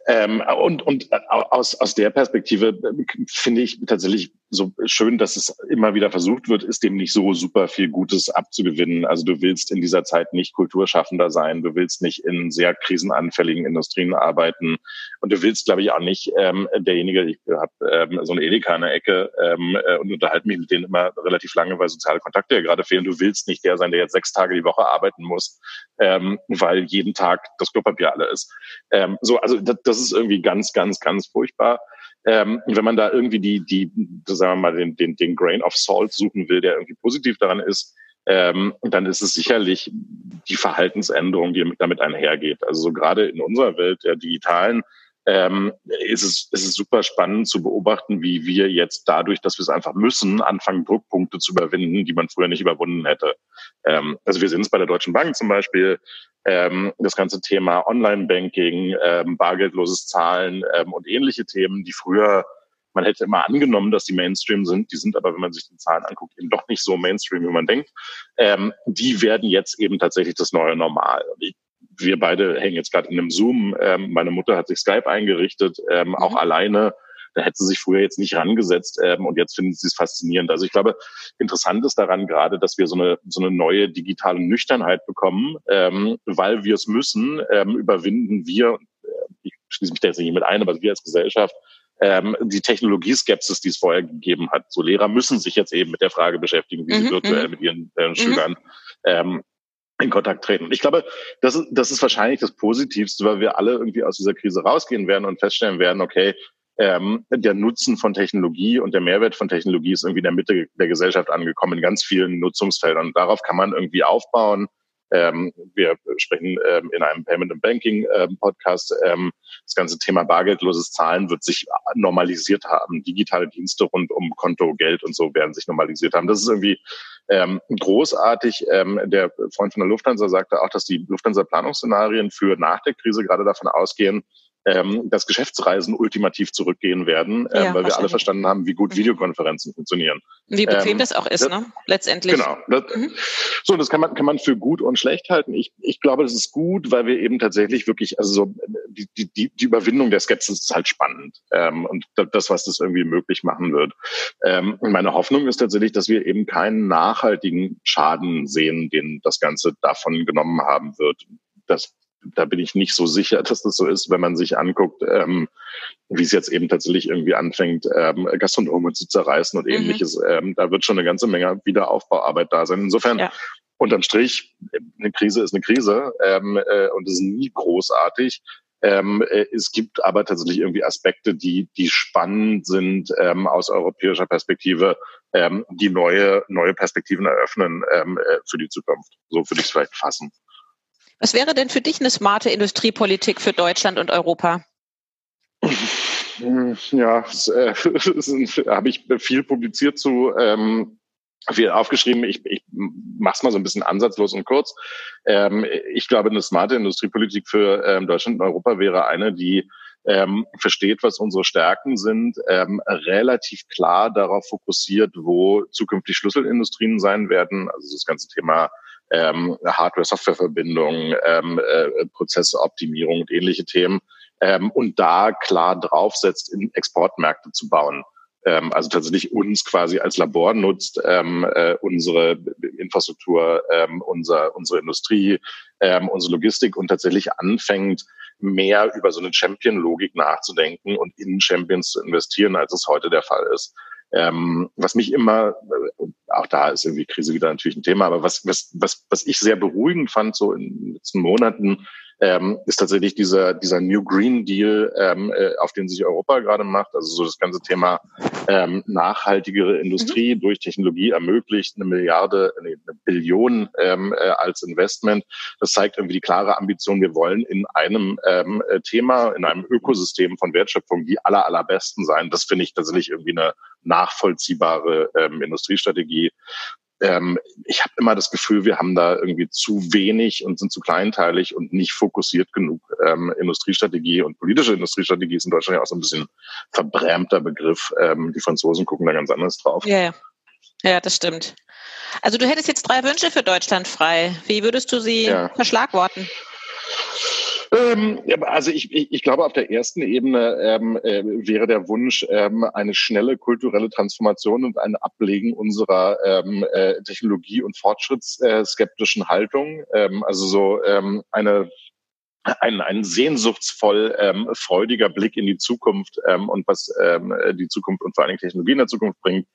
Ähm, und und aus, aus der Perspektive äh, finde ich tatsächlich so schön, dass es immer wieder versucht wird, ist dem nicht so super viel Gutes abzugewinnen. Also du willst in dieser Zeit nicht Kulturschaffender sein, du willst nicht in sehr krisenanfälligen Industrien arbeiten und du willst, glaube ich, auch nicht ähm, derjenige, ich habe ähm, so eine Edeka in der Ecke ähm, äh, und unterhalte mich mit denen immer relativ lange, weil soziale Kontakte ja gerade fehlen. Du willst nicht der sein, der jetzt sechs Tage die Woche arbeiten muss, ähm, weil jeden Tag das Klopapier alle ist. Ähm, so, also das, das ist irgendwie ganz, ganz, ganz furchtbar. Ähm, wenn man da irgendwie die, die, sagen wir mal, den, den, den Grain of Salt suchen will, der irgendwie positiv daran ist, ähm, dann ist es sicherlich die Verhaltensänderung, die damit einhergeht. Also so gerade in unserer Welt der digitalen ähm, ist, es, ist es super spannend zu beobachten, wie wir jetzt dadurch, dass wir es einfach müssen, anfangen, Druckpunkte zu überwinden, die man früher nicht überwunden hätte. Ähm, also wir sehen es bei der Deutschen Bank zum Beispiel, ähm, das ganze Thema Online-Banking, ähm, bargeldloses Zahlen ähm, und ähnliche Themen, die früher man hätte immer angenommen, dass die Mainstream sind. Die sind aber, wenn man sich die Zahlen anguckt, eben doch nicht so Mainstream, wie man denkt. Ähm, die werden jetzt eben tatsächlich das neue Normal. Ich wir beide hängen jetzt gerade in einem Zoom. Ähm, meine Mutter hat sich Skype eingerichtet, ähm, mhm. auch alleine. Da hätte sie sich früher jetzt nicht rangesetzt ähm, und jetzt finden sie es faszinierend. Also ich glaube, interessant ist daran gerade, dass wir so eine so eine neue digitale Nüchternheit bekommen, ähm, weil wir es müssen, ähm, überwinden wir, äh, ich schließe mich da jetzt nicht mit ein, aber wir als Gesellschaft ähm, die Technologieskepsis, die es vorher gegeben hat. So Lehrer müssen sich jetzt eben mit der Frage beschäftigen, wie sie mhm, virtuell mhm. mit ihren äh, Schülern ähm, in Kontakt treten. Ich glaube, das ist, das ist wahrscheinlich das Positivste, weil wir alle irgendwie aus dieser Krise rausgehen werden und feststellen werden, okay, ähm, der Nutzen von Technologie und der Mehrwert von Technologie ist irgendwie in der Mitte der Gesellschaft angekommen in ganz vielen Nutzungsfeldern. Und darauf kann man irgendwie aufbauen. Ähm, wir sprechen ähm, in einem Payment and Banking ähm, Podcast. Ähm, das ganze Thema bargeldloses Zahlen wird sich normalisiert haben. Digitale Dienste rund um Konto, Geld und so werden sich normalisiert haben. Das ist irgendwie ähm, großartig. Ähm, der Freund von der Lufthansa sagte auch, dass die Lufthansa-Planungsszenarien für nach der Krise gerade davon ausgehen, ähm, dass Geschäftsreisen ultimativ zurückgehen werden, ähm, ja, weil wir alle verstanden haben, wie gut mhm. Videokonferenzen funktionieren. Wie bequem ähm, das auch ist, das, ne? Letztendlich. Genau. Das, mhm. So, das kann man, kann man für gut und schlecht halten. Ich, ich glaube, das ist gut, weil wir eben tatsächlich wirklich, also so die, die, die Überwindung der Skepsis ist halt spannend. Ähm, und das, was das irgendwie möglich machen wird. Ähm, meine Hoffnung ist tatsächlich, dass wir eben keinen nachhaltigen Schaden sehen, den das Ganze davon genommen haben wird. Das da bin ich nicht so sicher, dass das so ist, wenn man sich anguckt, ähm, wie es jetzt eben tatsächlich irgendwie anfängt, ähm, Gastronome zu zerreißen und mhm. ähnliches. Ähm, da wird schon eine ganze Menge Wiederaufbauarbeit da sein. Insofern, ja. unterm Strich, eine Krise ist eine Krise ähm, äh, und ist nie großartig. Ähm, äh, es gibt aber tatsächlich irgendwie Aspekte, die, die spannend sind ähm, aus europäischer Perspektive, ähm, die neue, neue Perspektiven eröffnen ähm, äh, für die Zukunft. So würde ich es vielleicht fassen. Was wäre denn für dich eine smarte Industriepolitik für Deutschland und Europa? Ja, das, äh, habe ich viel publiziert zu. Ähm, viel aufgeschrieben. Ich, ich mache es mal so ein bisschen ansatzlos und kurz. Ähm, ich glaube, eine smarte Industriepolitik für ähm, Deutschland und Europa wäre eine, die ähm, versteht, was unsere Stärken sind, ähm, relativ klar darauf fokussiert, wo zukünftig Schlüsselindustrien sein werden. Also das ganze Thema ähm, Hardware-Software-Verbindung, ähm, äh, Prozessoptimierung und ähnliche Themen. Ähm, und da klar draufsetzt, in Exportmärkte zu bauen. Ähm, also tatsächlich uns quasi als Labor nutzt, ähm, äh, unsere Infrastruktur, ähm, unser, unsere Industrie, ähm, unsere Logistik und tatsächlich anfängt, mehr über so eine Champion-Logik nachzudenken und in Champions zu investieren, als es heute der Fall ist. Ähm, was mich immer, äh, auch da ist irgendwie Krise wieder natürlich ein Thema, aber was, was, was, was ich sehr beruhigend fand, so in den letzten Monaten, ähm, ist tatsächlich dieser, dieser New Green Deal, ähm, äh, auf den sich Europa gerade macht. Also so das ganze Thema ähm, nachhaltigere Industrie mhm. durch Technologie ermöglicht, eine Milliarde, nee, eine Billion ähm, äh, als Investment. Das zeigt irgendwie die klare Ambition, wir wollen in einem ähm, äh, Thema, in einem Ökosystem von Wertschöpfung die aller, allerbesten sein. Das finde ich tatsächlich irgendwie eine nachvollziehbare ähm, Industriestrategie ähm, ich habe immer das Gefühl, wir haben da irgendwie zu wenig und sind zu kleinteilig und nicht fokussiert genug. Ähm, Industriestrategie und politische Industriestrategie ist in Deutschland ja auch so ein bisschen verbrämter Begriff. Ähm, die Franzosen gucken da ganz anders drauf. Ja, yeah. ja, das stimmt. Also du hättest jetzt drei Wünsche für Deutschland frei. Wie würdest du sie ja. verschlagworten? Ähm, also ich, ich, ich glaube, auf der ersten Ebene ähm, äh, wäre der Wunsch ähm, eine schnelle kulturelle Transformation und ein Ablegen unserer ähm, äh, Technologie- und fortschrittsskeptischen Haltung. Ähm, also so ähm, eine ein, ein sehnsuchtsvoll ähm, freudiger Blick in die Zukunft ähm, und was ähm, die Zukunft und vor allen Dingen Technologie in der Zukunft bringt,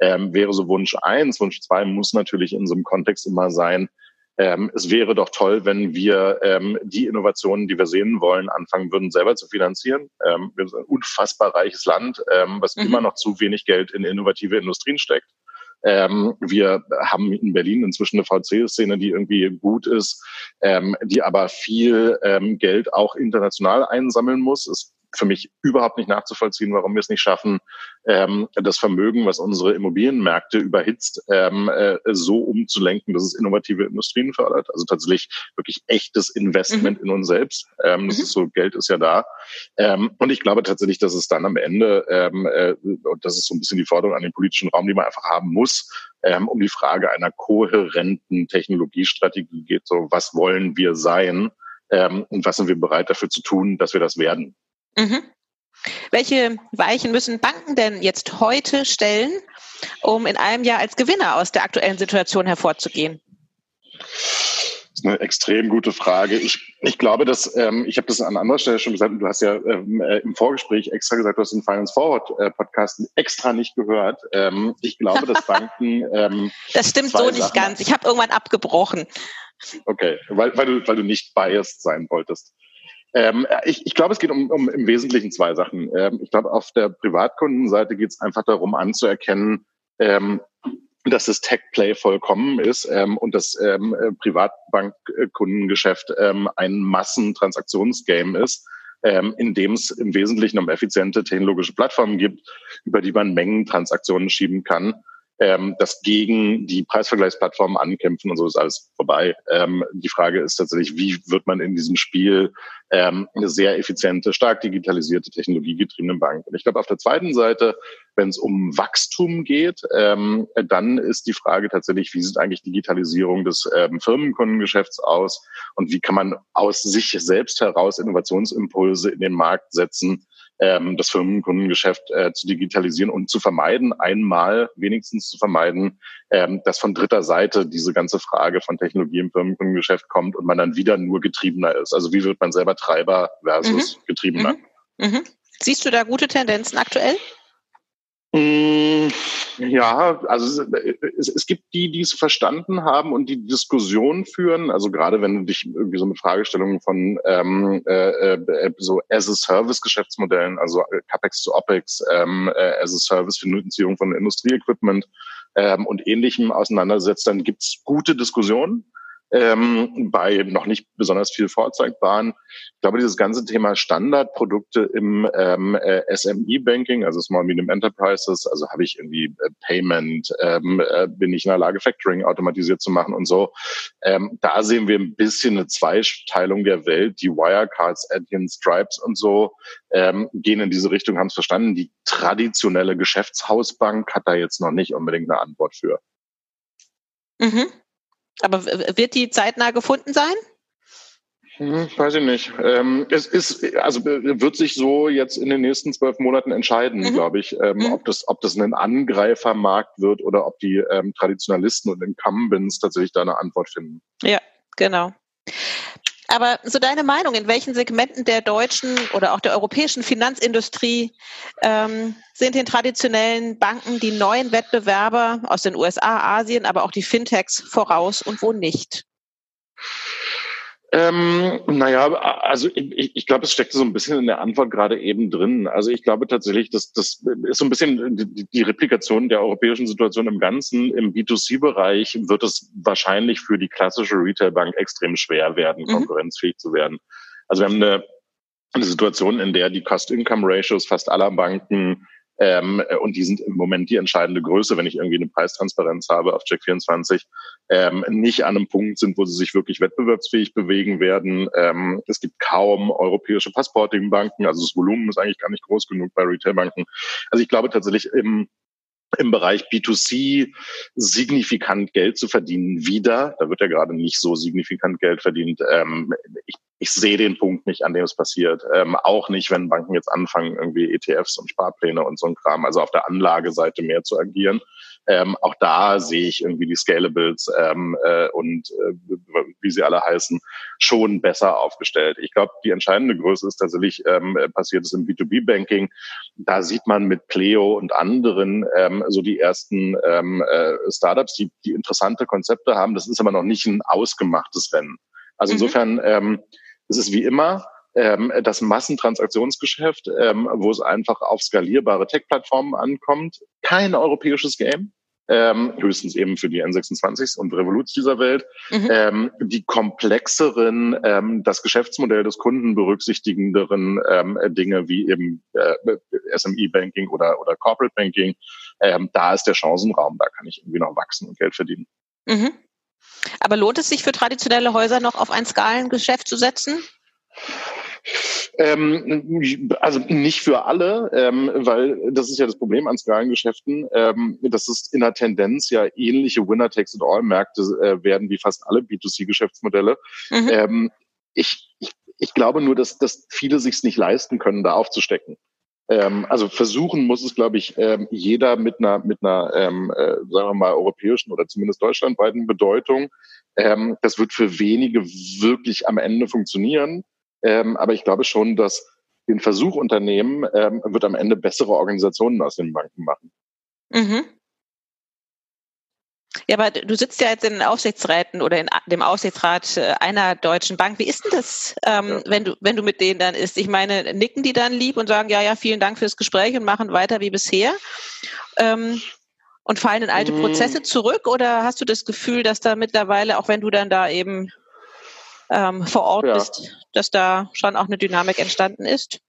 ähm, wäre so Wunsch eins. Wunsch zwei muss natürlich in so einem Kontext immer sein, ähm, es wäre doch toll, wenn wir ähm, die Innovationen, die wir sehen wollen, anfangen würden, selber zu finanzieren. Ähm, wir sind ein unfassbar reiches Land, ähm, was mhm. immer noch zu wenig Geld in innovative Industrien steckt. Ähm, wir haben in Berlin inzwischen eine VC-Szene, die irgendwie gut ist, ähm, die aber viel ähm, Geld auch international einsammeln muss. Es für mich überhaupt nicht nachzuvollziehen, warum wir es nicht schaffen, ähm, das Vermögen, was unsere Immobilienmärkte überhitzt, ähm, äh, so umzulenken, dass es innovative Industrien fördert. Also tatsächlich wirklich echtes Investment mhm. in uns selbst. Ähm, das mhm. ist so, Geld ist ja da. Ähm, und ich glaube tatsächlich, dass es dann am Ende, ähm, äh, und das ist so ein bisschen die Forderung an den politischen Raum, die man einfach haben muss, ähm, um die Frage einer kohärenten Technologiestrategie geht. So, was wollen wir sein? Ähm, und was sind wir bereit dafür zu tun, dass wir das werden? Mhm. Welche Weichen müssen Banken denn jetzt heute stellen, um in einem Jahr als Gewinner aus der aktuellen Situation hervorzugehen? Das ist eine extrem gute Frage. Ich, ich glaube, dass ähm, ich habe das an anderer Stelle schon gesagt. Du hast ja ähm, äh, im Vorgespräch extra gesagt, du hast den Finance Forward äh, Podcast extra nicht gehört. Ähm, ich glaube, dass Banken. Ähm, das stimmt so nicht Sachen ganz. Ich habe irgendwann abgebrochen. Okay, weil, weil du weil du nicht biased sein wolltest. Ähm, ich, ich glaube, es geht um, um im Wesentlichen zwei Sachen. Ähm, ich glaube, auf der Privatkundenseite geht es einfach darum anzuerkennen, ähm, dass das Tech-Play vollkommen ist ähm, und das ähm, äh, Privatbankkundengeschäft ähm, ein Massentransaktionsgame ist, ähm, in dem es im Wesentlichen um effiziente technologische Plattformen gibt, über die man Mengentransaktionen schieben kann ähm, das gegen die Preisvergleichsplattformen ankämpfen und so ist alles vorbei. Ähm, die Frage ist tatsächlich, wie wird man in diesem Spiel ähm, eine sehr effiziente, stark digitalisierte, technologiegetriebene Bank? Und ich glaube, auf der zweiten Seite, wenn es um Wachstum geht, ähm, dann ist die Frage tatsächlich, wie sieht eigentlich Digitalisierung des ähm, Firmenkundengeschäfts aus und wie kann man aus sich selbst heraus Innovationsimpulse in den Markt setzen, ähm, das Firmenkundengeschäft äh, zu digitalisieren und zu vermeiden, einmal wenigstens zu vermeiden, ähm, dass von dritter Seite diese ganze Frage von Technologie im Firmenkundengeschäft kommt und man dann wieder nur getriebener ist. Also wie wird man selber Treiber versus mhm. Getriebener? Mhm. Mhm. Siehst du da gute Tendenzen aktuell? Mm, ja, also es, es, gibt die, die es verstanden haben und die Diskussion führen. Also gerade wenn du dich irgendwie so mit Fragestellungen von ähm, äh, äh, so as-a-Service-Geschäftsmodellen, also CapEx zu OpEx, ähm, äh, as-a-Service Finanzierung von Industrieequipment ähm, und Ähnlichem auseinandersetzt, dann gibt's gute Diskussionen ähm, bei noch nicht besonders viel vorzeigbaren. Ich glaube, dieses ganze Thema Standardprodukte im ähm, äh, SME-Banking, also Small Medium Enterprises, also habe ich irgendwie äh, Payment, ähm, äh, bin ich in der Lage, Factoring automatisiert zu machen und so. Ähm, da sehen wir ein bisschen eine Zweiteilung der Welt. Die Wirecards, Adyen, Stripes und so ähm, gehen in diese Richtung, haben es verstanden. Die traditionelle Geschäftshausbank hat da jetzt noch nicht unbedingt eine Antwort für. Mhm. Aber wird die zeitnah gefunden sein? Hm, weiß ich nicht. Ähm, es ist, also wird sich so jetzt in den nächsten zwölf Monaten entscheiden, mhm. glaube ich, ähm, mhm. ob das, ob das ein Angreifermarkt wird oder ob die ähm, Traditionalisten und Incumbents tatsächlich da eine Antwort finden. Ja, genau. Aber so deine Meinung, in welchen Segmenten der deutschen oder auch der europäischen Finanzindustrie ähm, sind den traditionellen Banken die neuen Wettbewerber aus den USA, Asien, aber auch die Fintechs voraus und wo nicht? Ähm, naja, also ich, ich glaube, es steckt so ein bisschen in der Antwort gerade eben drin. Also ich glaube tatsächlich, dass das ist so ein bisschen die, die Replikation der europäischen Situation im Ganzen. Im B2C-Bereich wird es wahrscheinlich für die klassische Retailbank extrem schwer werden, mhm. konkurrenzfähig zu werden. Also wir haben eine, eine Situation, in der die Cost-Income-Ratios fast aller Banken ähm, und die sind im Moment die entscheidende Größe, wenn ich irgendwie eine Preistransparenz habe auf Check24, ähm, nicht an einem Punkt sind, wo sie sich wirklich wettbewerbsfähig bewegen werden. Ähm, es gibt kaum europäische Passporting-Banken, also das Volumen ist eigentlich gar nicht groß genug bei Retailbanken. Also ich glaube tatsächlich im im Bereich B2C signifikant Geld zu verdienen wieder. Da wird ja gerade nicht so signifikant Geld verdient. Ähm, ich, ich sehe den Punkt nicht, an dem es passiert. Ähm, auch nicht, wenn Banken jetzt anfangen, irgendwie ETFs und Sparpläne und so ein Kram, also auf der Anlageseite mehr zu agieren. Ähm, auch da sehe ich irgendwie die Scalables ähm, äh, und äh, wie sie alle heißen, schon besser aufgestellt. Ich glaube, die entscheidende Größe ist tatsächlich ähm, passiert es im B2B-Banking. Da sieht man mit Pleo und anderen ähm, so die ersten ähm, äh, Startups, die, die interessante Konzepte haben. Das ist aber noch nicht ein ausgemachtes Rennen. Also mhm. insofern ähm, es ist wie immer, ähm, das Massentransaktionsgeschäft, ähm, wo es einfach auf skalierbare Tech-Plattformen ankommt. Kein europäisches Game. Ähm, höchstens eben für die N26s und Revoluts dieser Welt, mhm. ähm, die komplexeren, ähm, das Geschäftsmodell des Kunden berücksichtigenderen ähm, Dinge wie eben äh, SME-Banking oder, oder Corporate Banking, ähm, da ist der Chancenraum, da kann ich irgendwie noch wachsen und Geld verdienen. Mhm. Aber lohnt es sich für traditionelle Häuser noch auf ein Skalengeschäft zu setzen? Ähm, also nicht für alle, ähm, weil das ist ja das Problem an Skalengeschäften, ähm, dass es in der Tendenz ja ähnliche Winner-Takes-it-all-Märkte äh, werden wie fast alle B2C-Geschäftsmodelle. Mhm. Ähm, ich, ich, ich glaube nur, dass, dass viele sich nicht leisten können, da aufzustecken. Ähm, also versuchen muss es, glaube ich, ähm, jeder mit einer, mit einer ähm, äh, sagen wir mal, europäischen oder zumindest deutschlandweiten Bedeutung. Ähm, das wird für wenige wirklich am Ende funktionieren. Ähm, aber ich glaube schon, dass den Versuch unternehmen, ähm, wird am Ende bessere Organisationen aus den Banken machen. Mhm. Ja, aber du sitzt ja jetzt in den Aufsichtsräten oder in dem Aufsichtsrat äh, einer deutschen Bank. Wie ist denn das, ähm, ja. wenn du wenn du mit denen dann ist? Ich meine, nicken die dann lieb und sagen, ja, ja, vielen Dank fürs Gespräch und machen weiter wie bisher? Ähm, Und fallen in alte mhm. Prozesse zurück oder hast du das Gefühl, dass da mittlerweile, auch wenn du dann da eben ähm, vor Ort ja. bist, dass da schon auch eine Dynamik entstanden ist?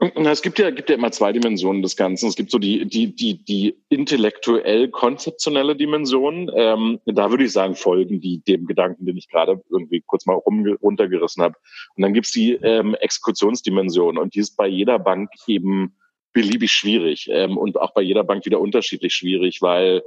Es gibt ja, gibt ja immer zwei Dimensionen des Ganzen. Es gibt so die, die, die, die intellektuell-konzeptionelle Dimension. Ähm, da würde ich sagen, folgen die dem Gedanken, den ich gerade irgendwie kurz mal rum, runtergerissen habe. Und dann gibt's die ähm, Exekutionsdimension und die ist bei jeder Bank eben beliebig schwierig ähm, und auch bei jeder Bank wieder unterschiedlich schwierig, weil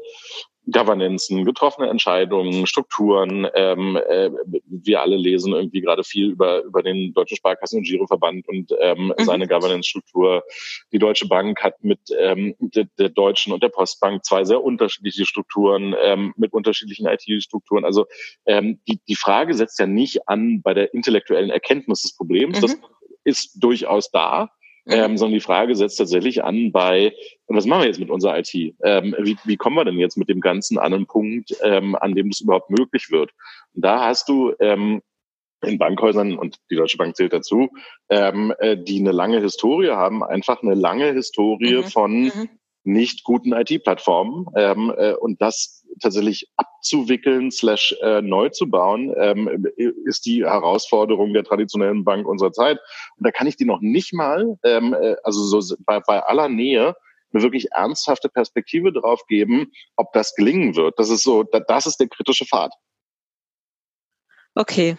Governancen, getroffene Entscheidungen, Strukturen. Ähm, äh, wir alle lesen irgendwie gerade viel über, über den Deutschen Sparkassen- und Giroverband und ähm, mhm. seine Governance-Struktur. Die Deutsche Bank hat mit ähm, der, der Deutschen und der Postbank zwei sehr unterschiedliche Strukturen ähm, mit unterschiedlichen IT-Strukturen. Also ähm, die, die Frage setzt ja nicht an bei der intellektuellen Erkenntnis des Problems. Mhm. Das ist durchaus da. Ähm, sondern die Frage setzt tatsächlich an bei, was machen wir jetzt mit unserer IT? Ähm, wie, wie kommen wir denn jetzt mit dem Ganzen an einen Punkt, ähm, an dem das überhaupt möglich wird? Und da hast du ähm, in Bankhäusern, und die Deutsche Bank zählt dazu, ähm, äh, die eine lange Historie haben, einfach eine lange Historie mhm. von mhm nicht guten IT-Plattformen ähm, äh, und das tatsächlich abzuwickeln slash äh, neu zu bauen, ähm, ist die Herausforderung der traditionellen Bank unserer Zeit. Und da kann ich die noch nicht mal, ähm, äh, also so bei, bei aller Nähe, eine wirklich ernsthafte Perspektive drauf geben, ob das gelingen wird. Das ist so, das ist der kritische Pfad. Okay.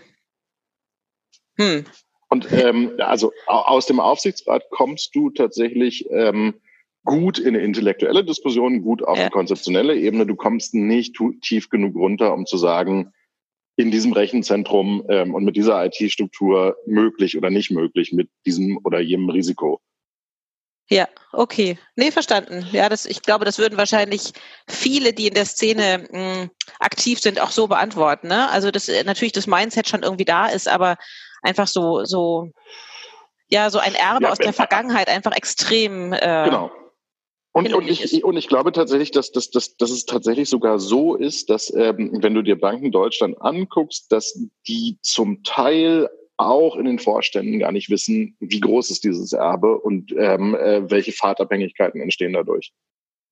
Hm. Und ähm, also aus dem Aufsichtsrat kommst du tatsächlich ähm, gut in eine intellektuelle Diskussion, gut auf ja. eine konzeptionelle Ebene. Du kommst nicht tief genug runter, um zu sagen, in diesem Rechenzentrum ähm, und mit dieser IT-Struktur möglich oder nicht möglich mit diesem oder jenem Risiko. Ja, okay. Nee, verstanden. Ja, das, ich glaube, das würden wahrscheinlich viele, die in der Szene mh, hm, aktiv sind, auch so beantworten. Ne? Also, dass äh, natürlich das Mindset schon irgendwie da ist, aber einfach so, so, ja, so ein Erbe ja, aus der Vergangenheit einfach extrem äh, genau. Und, und, ich, und ich glaube tatsächlich, dass, dass, dass, dass es tatsächlich sogar so ist, dass ähm, wenn du dir Banken Deutschland anguckst, dass die zum Teil auch in den Vorständen gar nicht wissen, wie groß ist dieses Erbe und ähm, äh, welche Fahrtabhängigkeiten entstehen dadurch.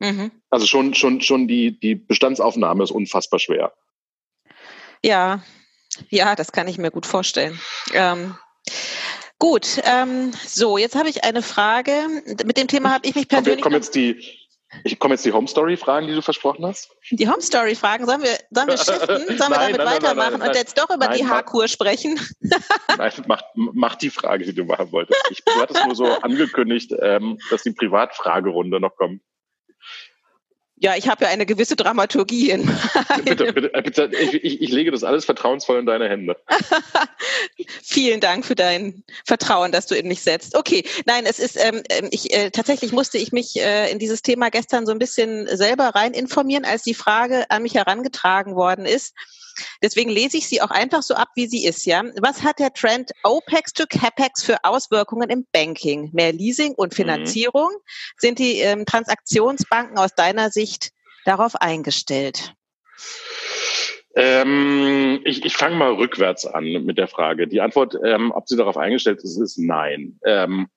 Mhm. Also schon, schon, schon die, die Bestandsaufnahme ist unfassbar schwer. Ja, ja, das kann ich mir gut vorstellen. Ähm, Gut, ähm, so, jetzt habe ich eine Frage. Mit dem Thema habe ich mich persönlich. Kommen jetzt die, ich komme jetzt die Home Story Fragen, die du versprochen hast. Die Home Story Fragen, sollen wir, sollen wir shiften? Sollen wir damit nein, weitermachen nein, nein, und jetzt doch über die Haarkur sprechen? nein, mach, mach die Frage, die du machen wolltest. Ich hatte es nur so angekündigt, ähm, dass die Privatfragerunde noch kommt. Ja, ich habe ja eine gewisse Dramaturgie in. bitte, bitte, äh, bitte ich, ich, ich, lege das alles vertrauensvoll in deine Hände. Vielen Dank für dein Vertrauen, dass du in mich setzt. Okay, nein, es ist, ähm, ähm, ich äh, tatsächlich musste ich mich äh, in dieses Thema gestern so ein bisschen selber rein informieren, als die Frage an mich herangetragen worden ist. Deswegen lese ich sie auch einfach so ab, wie sie ist, ja. Was hat der Trend OPEX to CAPEX für Auswirkungen im Banking? Mehr Leasing und mhm. Finanzierung? Mhm. Sind die ähm, Transaktionsbanken aus deiner Sicht darauf eingestellt? Ähm, ich ich fange mal rückwärts an mit der Frage. Die Antwort, ähm, ob sie darauf eingestellt ist, ist nein. Ähm,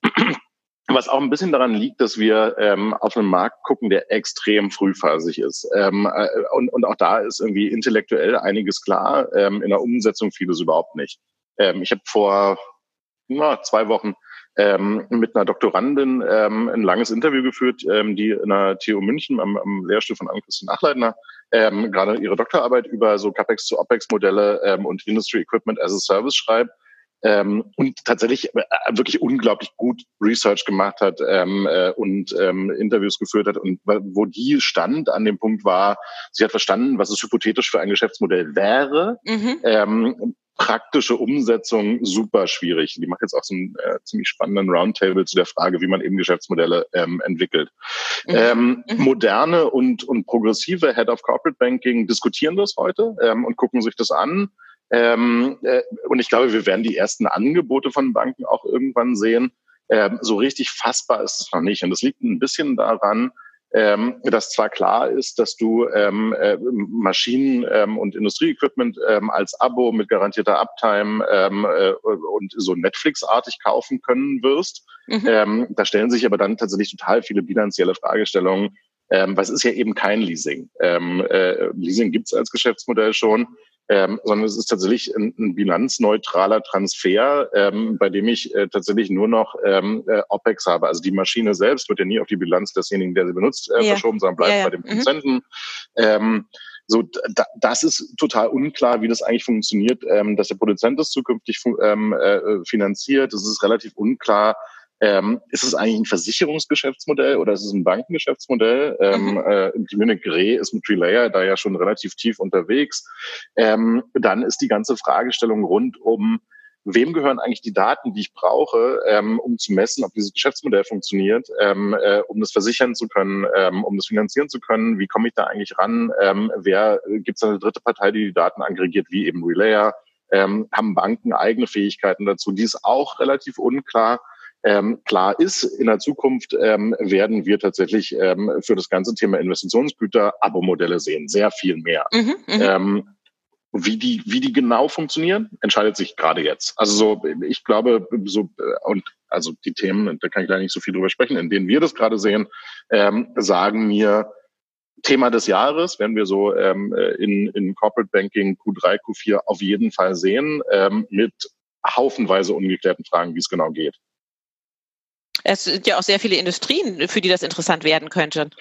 was auch ein bisschen daran liegt, dass wir ähm, auf einen Markt gucken, der extrem frühphasig ist. Ähm, äh, und, und auch da ist irgendwie intellektuell einiges klar, ähm, in der Umsetzung vieles überhaupt nicht. Ähm, ich habe vor na, zwei Wochen ähm, mit einer Doktorandin ähm, ein langes Interview geführt, ähm, die in der TU München am, am Lehrstuhl von Ann-Christine Achleitner ähm, gerade ihre Doktorarbeit über so CAPEX zu OPEX-Modelle ähm, und Industry Equipment as a Service schreibt ähm, und tatsächlich äh, wirklich unglaublich gut Research gemacht hat ähm, äh, und ähm, Interviews geführt hat und wo die stand an dem Punkt war, sie hat verstanden, was es hypothetisch für ein Geschäftsmodell wäre. Mhm. Ähm, praktische Umsetzung super schwierig. Die macht jetzt auch so einen äh, ziemlich spannenden Roundtable zu der Frage, wie man eben Geschäftsmodelle ähm, entwickelt. Mhm. Ähm, mhm. moderne und, und progressive Head of Corporate Banking diskutieren das heute ähm, und gucken sich das an ähm, äh, und ich glaube, wir werden die ersten Angebote von Banken auch irgendwann sehen. Ähm, so richtig fassbar ist es noch nicht. Und das liegt ein bisschen daran, ähm, dass zwar klar ist, dass du ähm, äh, Maschinen ähm, und Industrieequipment ähm, als Abo mit garantierter Uptime ähm, äh, und so Netflix-artig kaufen können wirst. Mhm. Ähm, da stellen sich aber dann tatsächlich total viele bilanzielle Fragestellungen Ähm, was ist ja eben kein Leasing. Ähm, äh, Leasing gibt es als Geschäftsmodell schon ähm, sondern es ist tatsächlich ein, ein bilanzneutraler Transfer, ähm, bei dem ich äh, tatsächlich nur noch ähm, äh, OPEX habe. Also die Maschine selbst wird ja nie auf die Bilanz desjenigen, der sie benutzt, äh, ja. verschoben, sondern bleibt ja, ja. bei dem mhm. Produzenten. Mhm. Ähm, so, da, das ist total unklar, wie das eigentlich funktioniert, ähm, dass der Produzent das zukünftig ähm, äh, finanziert. Es ist relativ unklar, ähm, ist es eigentlich ein Versicherungsgeschäftsmodell oder ist es ein Bankengeschäftsmodell? Ähm, mhm. äh, Munich Re ist mit Relayer da ja schon relativ tief unterwegs. Ähm, dann ist die ganze Fragestellung rund um wem gehören eigentlich die Daten, die ich brauche, ähm, um zu messen, ob dieses Geschäftsmodell funktioniert, ähm, äh, um das versichern zu können, ähm, um das finanzieren zu können, wie komme ich da eigentlich ran, ähm, wer gibt es eine dritte Partei, die die Daten aggregiert, wie eben Relayer, ähm, haben Banken eigene Fähigkeiten dazu, die ist auch relativ unklar. Ähm, klar ist, in der Zukunft ähm, werden wir tatsächlich ähm, für das ganze Thema Investitionsgüter Abo-Modelle sehen, sehr viel mehr. Mhm, mhm. ähm, wie die, wie die genau funktionieren, entscheidet sich gerade jetzt. Also so, ich glaube, so und also die Themen, da kann ich leider nicht so viel drüber sprechen, in denen wir das gerade sehen, ähm, sagen mir Thema des Jahres, werden wir so ähm, in, in Corporate Banking Q3, Q4 auf jeden Fall sehen, ähm, mit haufenweise ungeklärten Fragen, wie es genau geht. Es sind ja auch sehr viele Industrien, für die das interessant werden könnte.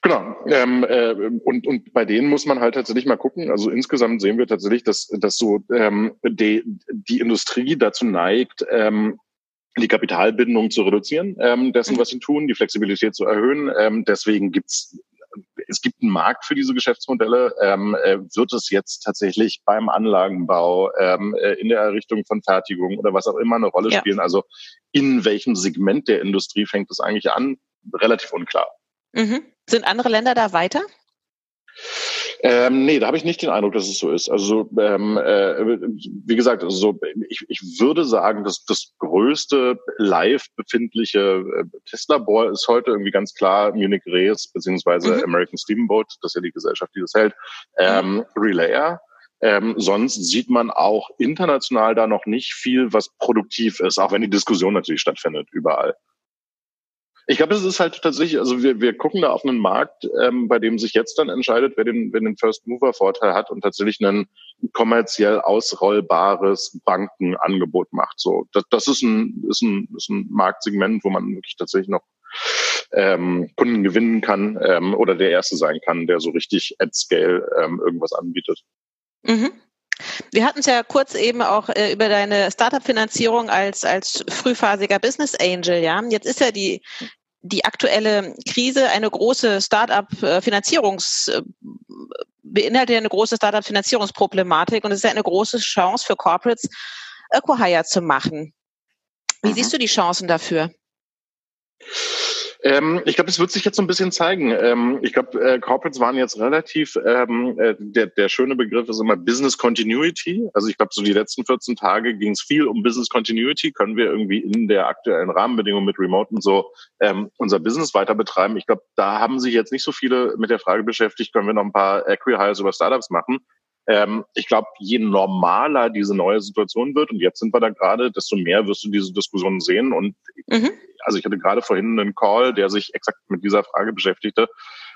Genau. Ähm, äh, und, und bei denen muss man halt tatsächlich mal gucken. Also insgesamt sehen wir tatsächlich, dass, dass so ähm, die, die Industrie dazu neigt, ähm, die Kapitalbindung zu reduzieren, ähm, dessen, mhm. was sie tun, die Flexibilität zu erhöhen. Ähm, deswegen gibt's es gibt einen Markt für diese Geschäftsmodelle. Ähm, äh, wird es jetzt tatsächlich beim Anlagenbau, ähm, äh, in der Errichtung von Fertigung oder was auch immer eine Rolle ja. spielen? Also in welchem Segment der Industrie fängt es eigentlich an? Relativ unklar. Mhm. Sind andere Länder da weiter? Ähm, nee, da habe ich nicht den Eindruck, dass es so ist. Also ähm, äh, wie gesagt, also so, ich, ich würde sagen, dass das größte live befindliche äh, Testlabor ist heute irgendwie ganz klar Munich Rees beziehungsweise mhm. American Steamboat, das ist ja die Gesellschaft, die das hält, ähm, mhm. Relayer. Ähm, sonst sieht man auch international da noch nicht viel, was produktiv ist, auch wenn die Diskussion natürlich stattfindet überall. Ich glaube, es ist halt tatsächlich, also wir, wir gucken da auf einen Markt, ähm, bei dem sich jetzt dann entscheidet, wer den, wer den First Mover Vorteil hat und tatsächlich ein kommerziell ausrollbares Bankenangebot macht. So, das, das ist ein, ist ein, ist ein Marktsegment, wo man wirklich tatsächlich noch ähm, Kunden gewinnen kann ähm, oder der erste sein kann, der so richtig at scale ähm, irgendwas anbietet. Mhm. Wir hatten es ja kurz eben auch äh, über deine Startup-Finanzierung als, als frühphasiger Business Angel, ja. Jetzt ist ja die, die aktuelle Krise eine große Startup-Finanzierungs äh, beinhaltet eine große Startup-Finanzierungsproblematik und es ist ja eine große Chance für Corporates, Acquire zu machen. Wie mhm. siehst du die Chancen dafür? Ähm, ich glaube, es wird sich jetzt so ein bisschen zeigen. Ähm, ich glaube, äh, Corporates waren jetzt relativ, ähm, äh, der, der schöne Begriff ist immer Business Continuity. Also ich glaube, so die letzten 14 Tage ging es viel um Business Continuity. Können wir irgendwie in der aktuellen Rahmenbedingung mit Remote und so ähm, unser Business weiter betreiben? Ich glaube, da haben sich jetzt nicht so viele mit der Frage beschäftigt, können wir noch ein paar Acquihires über Startups machen? Ähm, ich glaube, je normaler diese neue Situation wird, und jetzt sind wir da gerade, desto mehr wirst du diese Diskussion sehen. Und mhm also ich hatte gerade vorhin einen Call, der sich exakt mit dieser Frage beschäftigte.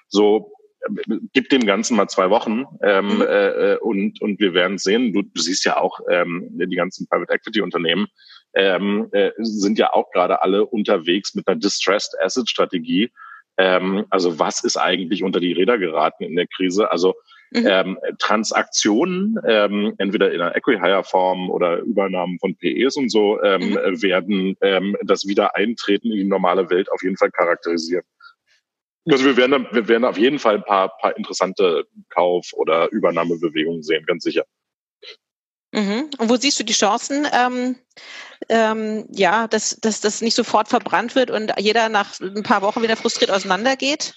So, äh, gib dem Ganzen mal zwei Wochen ähm, mhm. äh, und, und wir werden sehen. Du, du siehst ja auch, ähm, die ganzen Private Equity Unternehmen ähm, äh, sind ja auch gerade alle unterwegs mit einer Distressed Asset Strategie. Ähm, also was ist eigentlich unter die Räder geraten in der Krise? Also mhm. ähm, Transaktionen, ähm, entweder in einer Equihire-Form oder Übernahmen von PEs und so, ähm, mhm. werden ähm, das Wiedereintreten in die normale Welt auf jeden Fall charakterisieren. Also wir werden, wir werden auf jeden Fall ein paar, paar interessante Kauf- oder Übernahmebewegungen sehen, ganz sicher. Mhm. Und wo siehst du die Chancen, ähm, ähm, ja, dass, dass das nicht sofort verbrannt wird und jeder nach ein paar Wochen wieder frustriert auseinandergeht?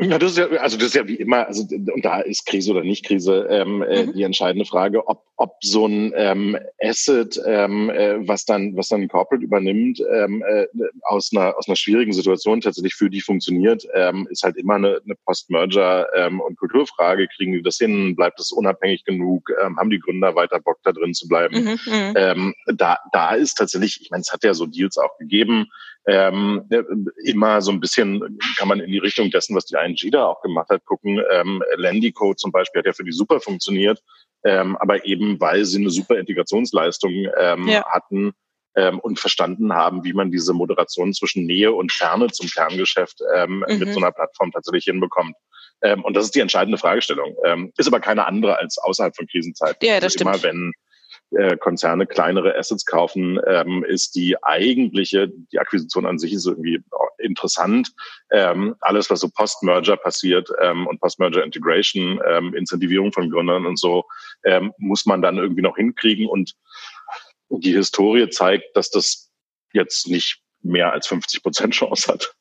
Ja, das ist ja, also das ist ja wie immer, also und da ist Krise oder nicht Krise ähm, äh, mhm. die entscheidende Frage, ob, ob so ein ähm, Asset, ähm, äh, was dann, was dann ein Corporate übernimmt, ähm, äh, aus einer aus einer schwierigen Situation tatsächlich für die funktioniert, ähm, ist halt immer eine, eine Post-Merger ähm, und Kulturfrage. Kriegen die das hin? Bleibt es unabhängig genug? Ähm, haben die Gründer weiter Bock da drin zu bleiben? Mhm, mhm. ähm, da, da ist tatsächlich, ich meine, es hat ja so Deals auch gegeben ähm, immer so ein bisschen kann man in die Richtung dessen, was die ING da auch gemacht hat, gucken. Ähm, Lendico zum Beispiel hat ja für die super funktioniert, ähm, aber eben weil sie eine super Integrationsleistung ähm, ja. hatten ähm, und verstanden haben, wie man diese Moderation zwischen Nähe und Ferne zum Kerngeschäft ähm, mhm. mit so einer Plattform tatsächlich hinbekommt. Ähm, und das ist die entscheidende Fragestellung. Ähm, ist aber keine andere als außerhalb von Krisenzeiten. Ja, das also stimmt. Immer wenn äh, Konzerne kleinere Assets kaufen, ähm, ist die eigentliche, die Akquisition an sich ist irgendwie interessant. Ähm, alles, was so Post-Merger passiert ähm, und Post-Merger Integration, ähm, Incentivierung von Gründern und so, ähm, muss man dann irgendwie noch hinkriegen. Und die Historie zeigt, dass das jetzt nicht mehr als 50 Prozent Chance hat.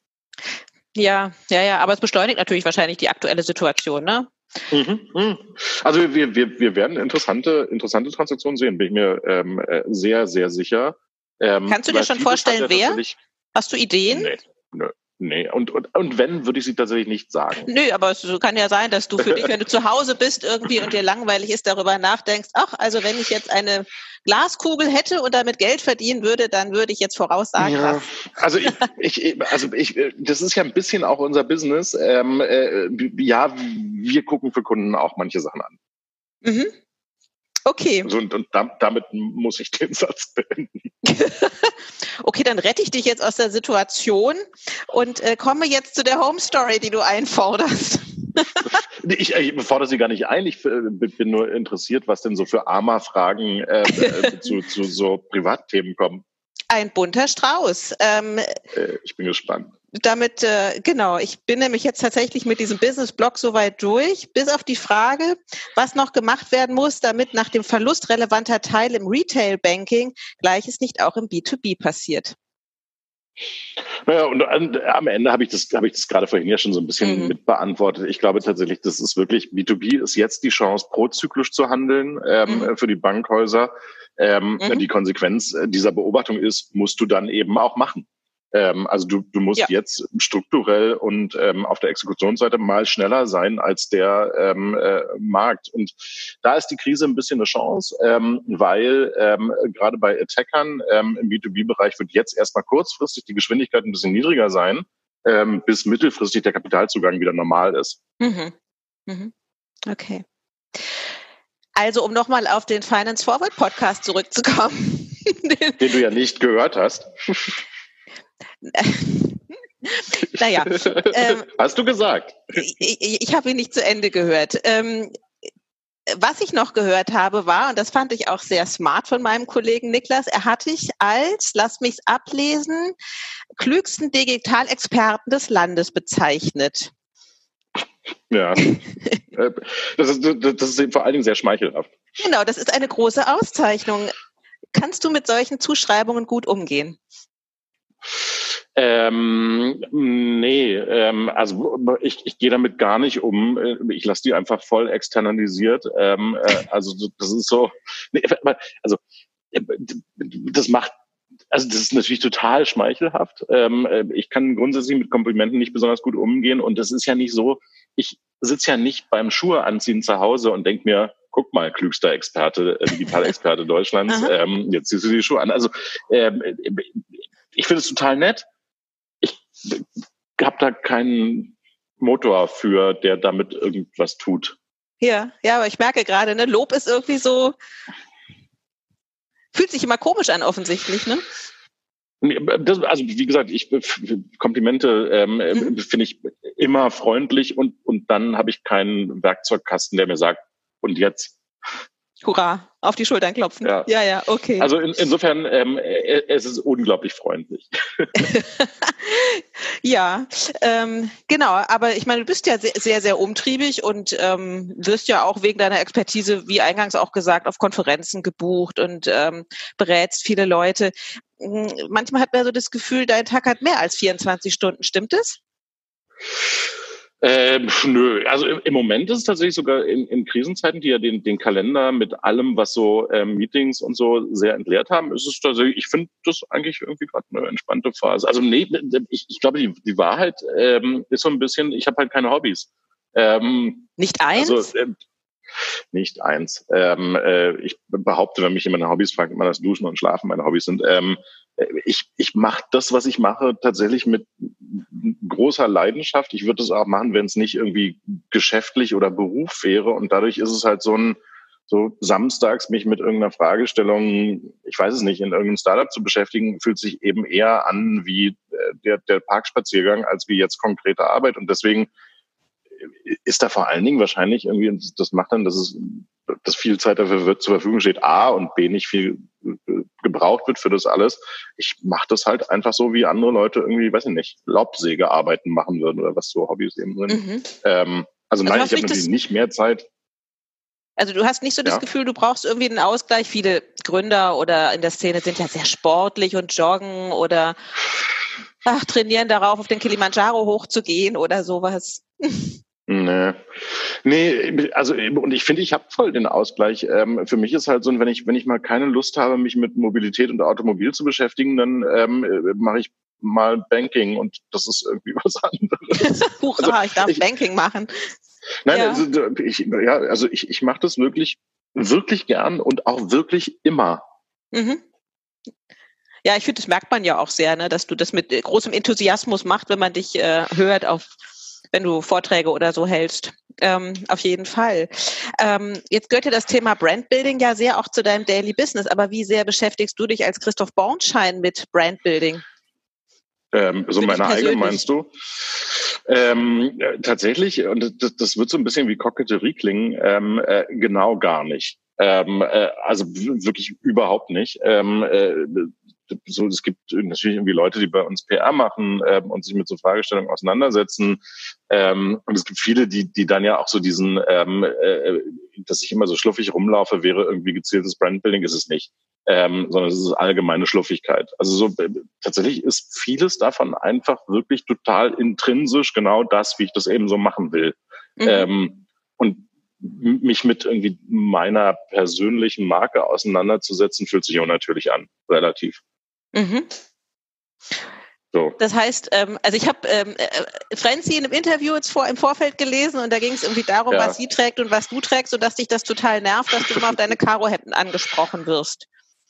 Ja, ja, ja, aber es beschleunigt natürlich wahrscheinlich die aktuelle Situation, ne? Mhm, mhm. Also wir, wir, wir werden interessante, interessante Transaktionen sehen, bin ich mir ähm, äh, sehr, sehr sicher. Ähm, Kannst du dir schon vorstellen, wer? Hast du Ideen? Nee, nö. Nee, und, und, und wenn, würde ich sie tatsächlich nicht sagen. Nö, aber es kann ja sein, dass du für dich, wenn du zu Hause bist irgendwie und dir langweilig ist, darüber nachdenkst, ach, also wenn ich jetzt eine Glaskugel hätte und damit Geld verdienen würde, dann würde ich jetzt voraussagen, ja. Also ich, ich, also ich, das ist ja ein bisschen auch unser Business. Ähm, äh, ja, wir gucken für Kunden auch manche Sachen an. Mhm. Okay. Also und, und damit muss ich den Satz beenden. okay, dann rette ich dich jetzt aus der Situation und äh, komme jetzt zu der Home Story, die du einforderst. ich, ich fordere sie gar nicht ein. Ich äh, bin nur interessiert, was denn so für AMA-Fragen äh, äh, zu, zu so Privatthemen kommen. Ein bunter Strauß. Ähm, äh, ich bin gespannt. Damit, äh, genau, ich bin nämlich jetzt tatsächlich mit diesem Business-Blog soweit durch, bis auf die Frage, was noch gemacht werden muss, damit nach dem Verlust relevanter Teile im Retail-Banking Gleiches nicht auch im B2B passiert. Naja, und am Ende habe ich das, habe ich das gerade vorhin ja schon so ein bisschen mhm. mit beantwortet. Ich glaube tatsächlich, das ist wirklich, B2B ist jetzt die Chance, prozyklisch zu handeln ähm, mhm. für die Bankhäuser. Ähm, mhm. Die Konsequenz dieser Beobachtung ist, musst du dann eben auch machen. Ähm, also du, du musst ja. jetzt strukturell und ähm, auf der Exekutionsseite mal schneller sein als der ähm, äh, Markt. Und da ist die Krise ein bisschen eine Chance, ähm, weil ähm, gerade bei Attackern ähm, im B2B-Bereich wird jetzt erstmal kurzfristig die Geschwindigkeit ein bisschen niedriger sein, ähm, bis mittelfristig der Kapitalzugang wieder normal ist. Mhm. Mhm. Okay. Also um nochmal auf den Finance Forward Podcast zurückzukommen. den du ja nicht gehört hast. naja. Ähm, Hast du gesagt? Ich, ich, ich habe ihn nicht zu Ende gehört. Ähm, was ich noch gehört habe, war, und das fand ich auch sehr smart von meinem Kollegen Niklas, er hat dich als, lass mich's ablesen, klügsten Digitalexperten des Landes bezeichnet. Ja, äh, das ist, das ist vor allen Dingen sehr schmeichelhaft. Genau, das ist eine große Auszeichnung. Kannst du mit solchen Zuschreibungen gut umgehen? Ähm, nee, ähm, also ich, ich gehe damit gar nicht um. Ich lasse die einfach voll externalisiert. Ähm, äh, also das ist so, nee, also das macht, also das ist natürlich total schmeichelhaft. Ähm, äh, ich kann grundsätzlich mit Komplimenten nicht besonders gut umgehen und das ist ja nicht so, ich sitze ja nicht beim Schuhe anziehen zu Hause und denk mir, guck mal, klügster Experte, äh, Digitalexperte Deutschlands, ähm, jetzt ziehst du die Schuhe an. Also ähm, ich finde es total nett. Ich habe da keinen Motor für, der damit irgendwas tut. Ja, ja, aber ich merke gerade, ne, Lob ist irgendwie so, fühlt sich immer komisch an, offensichtlich, ne? Das, also wie gesagt, ich Komplimente ähm, mhm. finde ich immer freundlich und und dann habe ich keinen Werkzeugkasten, der mir sagt und jetzt Hurra, auf die Schultern klopfen. Ja, ja, ja okay. Also in, insofern, ähm, äh, es ist unglaublich freundlich. ja, ähm, genau. Aber ich meine, du bist ja sehr, sehr, sehr umtriebig und ähm, wirst ja auch wegen deiner Expertise, wie eingangs auch gesagt, auf Konferenzen gebucht und ähm, berätst viele Leute. Hm, manchmal hat man so das Gefühl, dein Tag hat mehr als 24 Stunden. Stimmt es? Ähm, nö, also im, im, Moment ist es tatsächlich sogar in, in Krisenzeiten, die ja den, den Kalender mit allem, was so ähm, Meetings und so sehr entleert haben, ist es tatsächlich, ich finde das eigentlich irgendwie gerade eine entspannte Phase. Also nee, ich, ich glaube, die, die Wahrheit ähm, ist so ein bisschen, ich habe halt keine Hobbys. Ähm, Nicht eins? Also, äh, nicht eins. Ähm, äh, ich behaupte, wenn mich jemand nach Hobbys fragt, immer das Duschen und Schlafen meine Hobbys sind. Ähm, ich, ich mache das, was ich mache, tatsächlich mit großer Leidenschaft. Ich würde es auch machen, wenn es nicht irgendwie geschäftlich oder Beruf wäre. Und dadurch ist es halt so ein, so samstags mich mit irgendeiner Fragestellung, ich weiß es nicht, in irgendeinem Startup zu beschäftigen, fühlt sich eben eher an wie äh, der, der Parkspaziergang als wie jetzt konkrete Arbeit. Und deswegen ist da vor allen Dingen wahrscheinlich irgendwie, das macht dann, dass es, dass viel Zeit dafür wird, zur Verfügung steht, A und B nicht viel äh, gebraucht wird für das alles. Ich mache das halt einfach so, wie andere Leute irgendwie, weiß ich nicht, Laubsägearbeiten machen würden oder was so Hobbys eben sind. Mhm. Ähm, also, also nein, ich habe natürlich nicht mehr Zeit. Also du hast nicht so das Gefühl, du brauchst irgendwie einen Ausgleich. Viele Gründer oder in der Szene sind ja sehr sportlich und joggen oder ach, trainieren darauf, auf den Kilimanjaro hochzugehen oder sowas. Nee. Nee, also und ich finde, ich habe voll den Ausgleich. Ähm, für mich ist halt so, wenn ich, wenn ich mal keine Lust habe, mich mit Mobilität und Automobil zu beschäftigen, dann ähm, mache ich mal Banking und das ist irgendwie was anderes. Hurra, also, ich darf ich, Banking machen. Nein, ja. also ich, ja, also ich, ich mache das wirklich, wirklich gern und auch wirklich immer. Mhm. Ja, ich finde, das merkt man ja auch sehr, ne, dass du das mit großem Enthusiasmus machst, wenn man dich äh, hört auf wenn du Vorträge oder so hältst. Ähm, auf jeden Fall. Ähm, jetzt gehört ja das Thema Brandbuilding ja sehr auch zu deinem Daily Business. Aber wie sehr beschäftigst du dich als Christoph Bornschein mit Brandbuilding? Ähm, so meine eigene meinst du? Ähm, tatsächlich, und das, das, wird so ein bisschen wie Koketterie klingen, ähm, äh, genau gar nicht. Ähm, äh, also wirklich überhaupt nicht. Ähm, äh, so, es gibt natürlich irgendwie Leute, die bei uns PR machen ähm, und sich mit so Fragestellungen auseinandersetzen. Ähm, und es gibt viele, die, die dann ja auch so diesen, ähm, äh, dass ich immer so schluffig rumlaufe, wäre irgendwie gezieltes Brandbuilding, ist es nicht. Ähm, sondern es ist allgemeine Schluffigkeit. Also so äh, tatsächlich ist vieles davon einfach wirklich total intrinsisch genau das, wie ich das eben so machen will. Mhm. Ähm, und mich mit irgendwie meiner persönlichen Marke auseinanderzusetzen, fühlt sich unnatürlich an, relativ. Mhm. So. Das heißt, ähm, also ich habe ähm, äh, Franzi in einem Interview jetzt vor, im Vorfeld gelesen und da ging es irgendwie darum, ja. was sie trägt und was du trägst, sodass dich das total nervt, dass du immer auf deine Karohemden angesprochen wirst.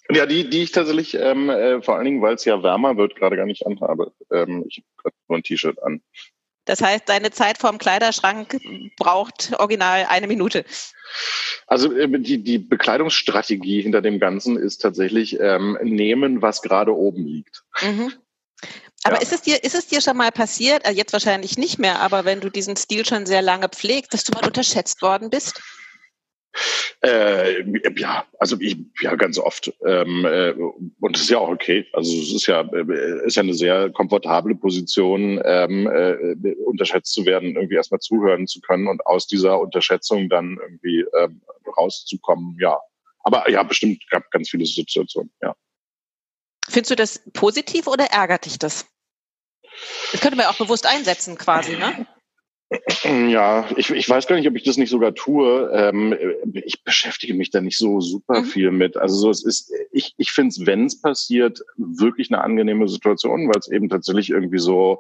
Ja, die, die ich tatsächlich ähm, äh, vor allen Dingen, weil es ja wärmer wird, gerade gar nicht anhabe. Ähm, ich habe gerade nur ein T-Shirt an. Das heißt, deine Zeit vorm Kleiderschrank braucht original eine Minute. Also äh, die, die Bekleidungsstrategie hinter dem Ganzen ist tatsächlich ähm, nehmen, was gerade oben liegt. Mhm. Aber ja. ist, es dir, ist es dir schon mal passiert, also jetzt wahrscheinlich nicht mehr, aber wenn du diesen Stil schon sehr lange pflegst, dass du mal unterschätzt worden bist? Äh, ja, also ich, ja, ganz oft. Ähm, äh, und das ist ja auch okay. Also es ist ja, äh, ist ja eine sehr komfortable Position, ähm, äh, unterschätzt zu werden, irgendwie erstmal zuhören zu können und aus dieser Unterschätzung dann irgendwie ähm, rauszukommen, ja. Aber ja, bestimmt gab ganz viele Situationen, ja. Findest du das positiv oder ärgert dich das? Das könnte man auch bewusst einsetzen, quasi, ne? Ja, ich, ich weiß gar nicht, ob ich das nicht sogar tue. Ähm, ich beschäftige mich da nicht so super mhm. viel mit. Also so, es ist, ich, ich finde es, wenn es passiert, wirklich eine angenehme Situation, weil es eben tatsächlich irgendwie so,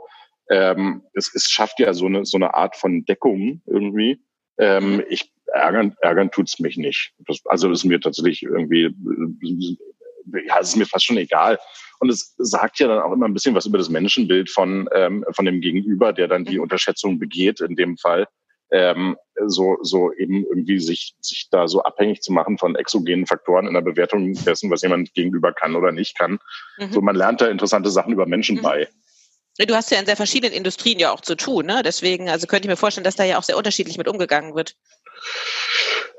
ähm, es, es schafft ja so eine, so eine Art von Deckung irgendwie. Ähm, mhm. ich ärgern, ärgern tut's mich nicht. Das, also ist mir tatsächlich irgendwie, ja, es ist mir fast schon egal. Und es sagt ja dann auch immer ein bisschen was über das Menschenbild von, ähm, von dem Gegenüber, der dann die mhm. Unterschätzung begeht in dem Fall. Ähm, so, so eben irgendwie sich, sich da so abhängig zu machen von exogenen Faktoren in der Bewertung dessen, was jemand gegenüber kann oder nicht kann. Mhm. So, man lernt da interessante Sachen über Menschen mhm. bei. Du hast ja in sehr verschiedenen Industrien ja auch zu tun, ne? Deswegen, also könnte ich mir vorstellen, dass da ja auch sehr unterschiedlich mit umgegangen wird.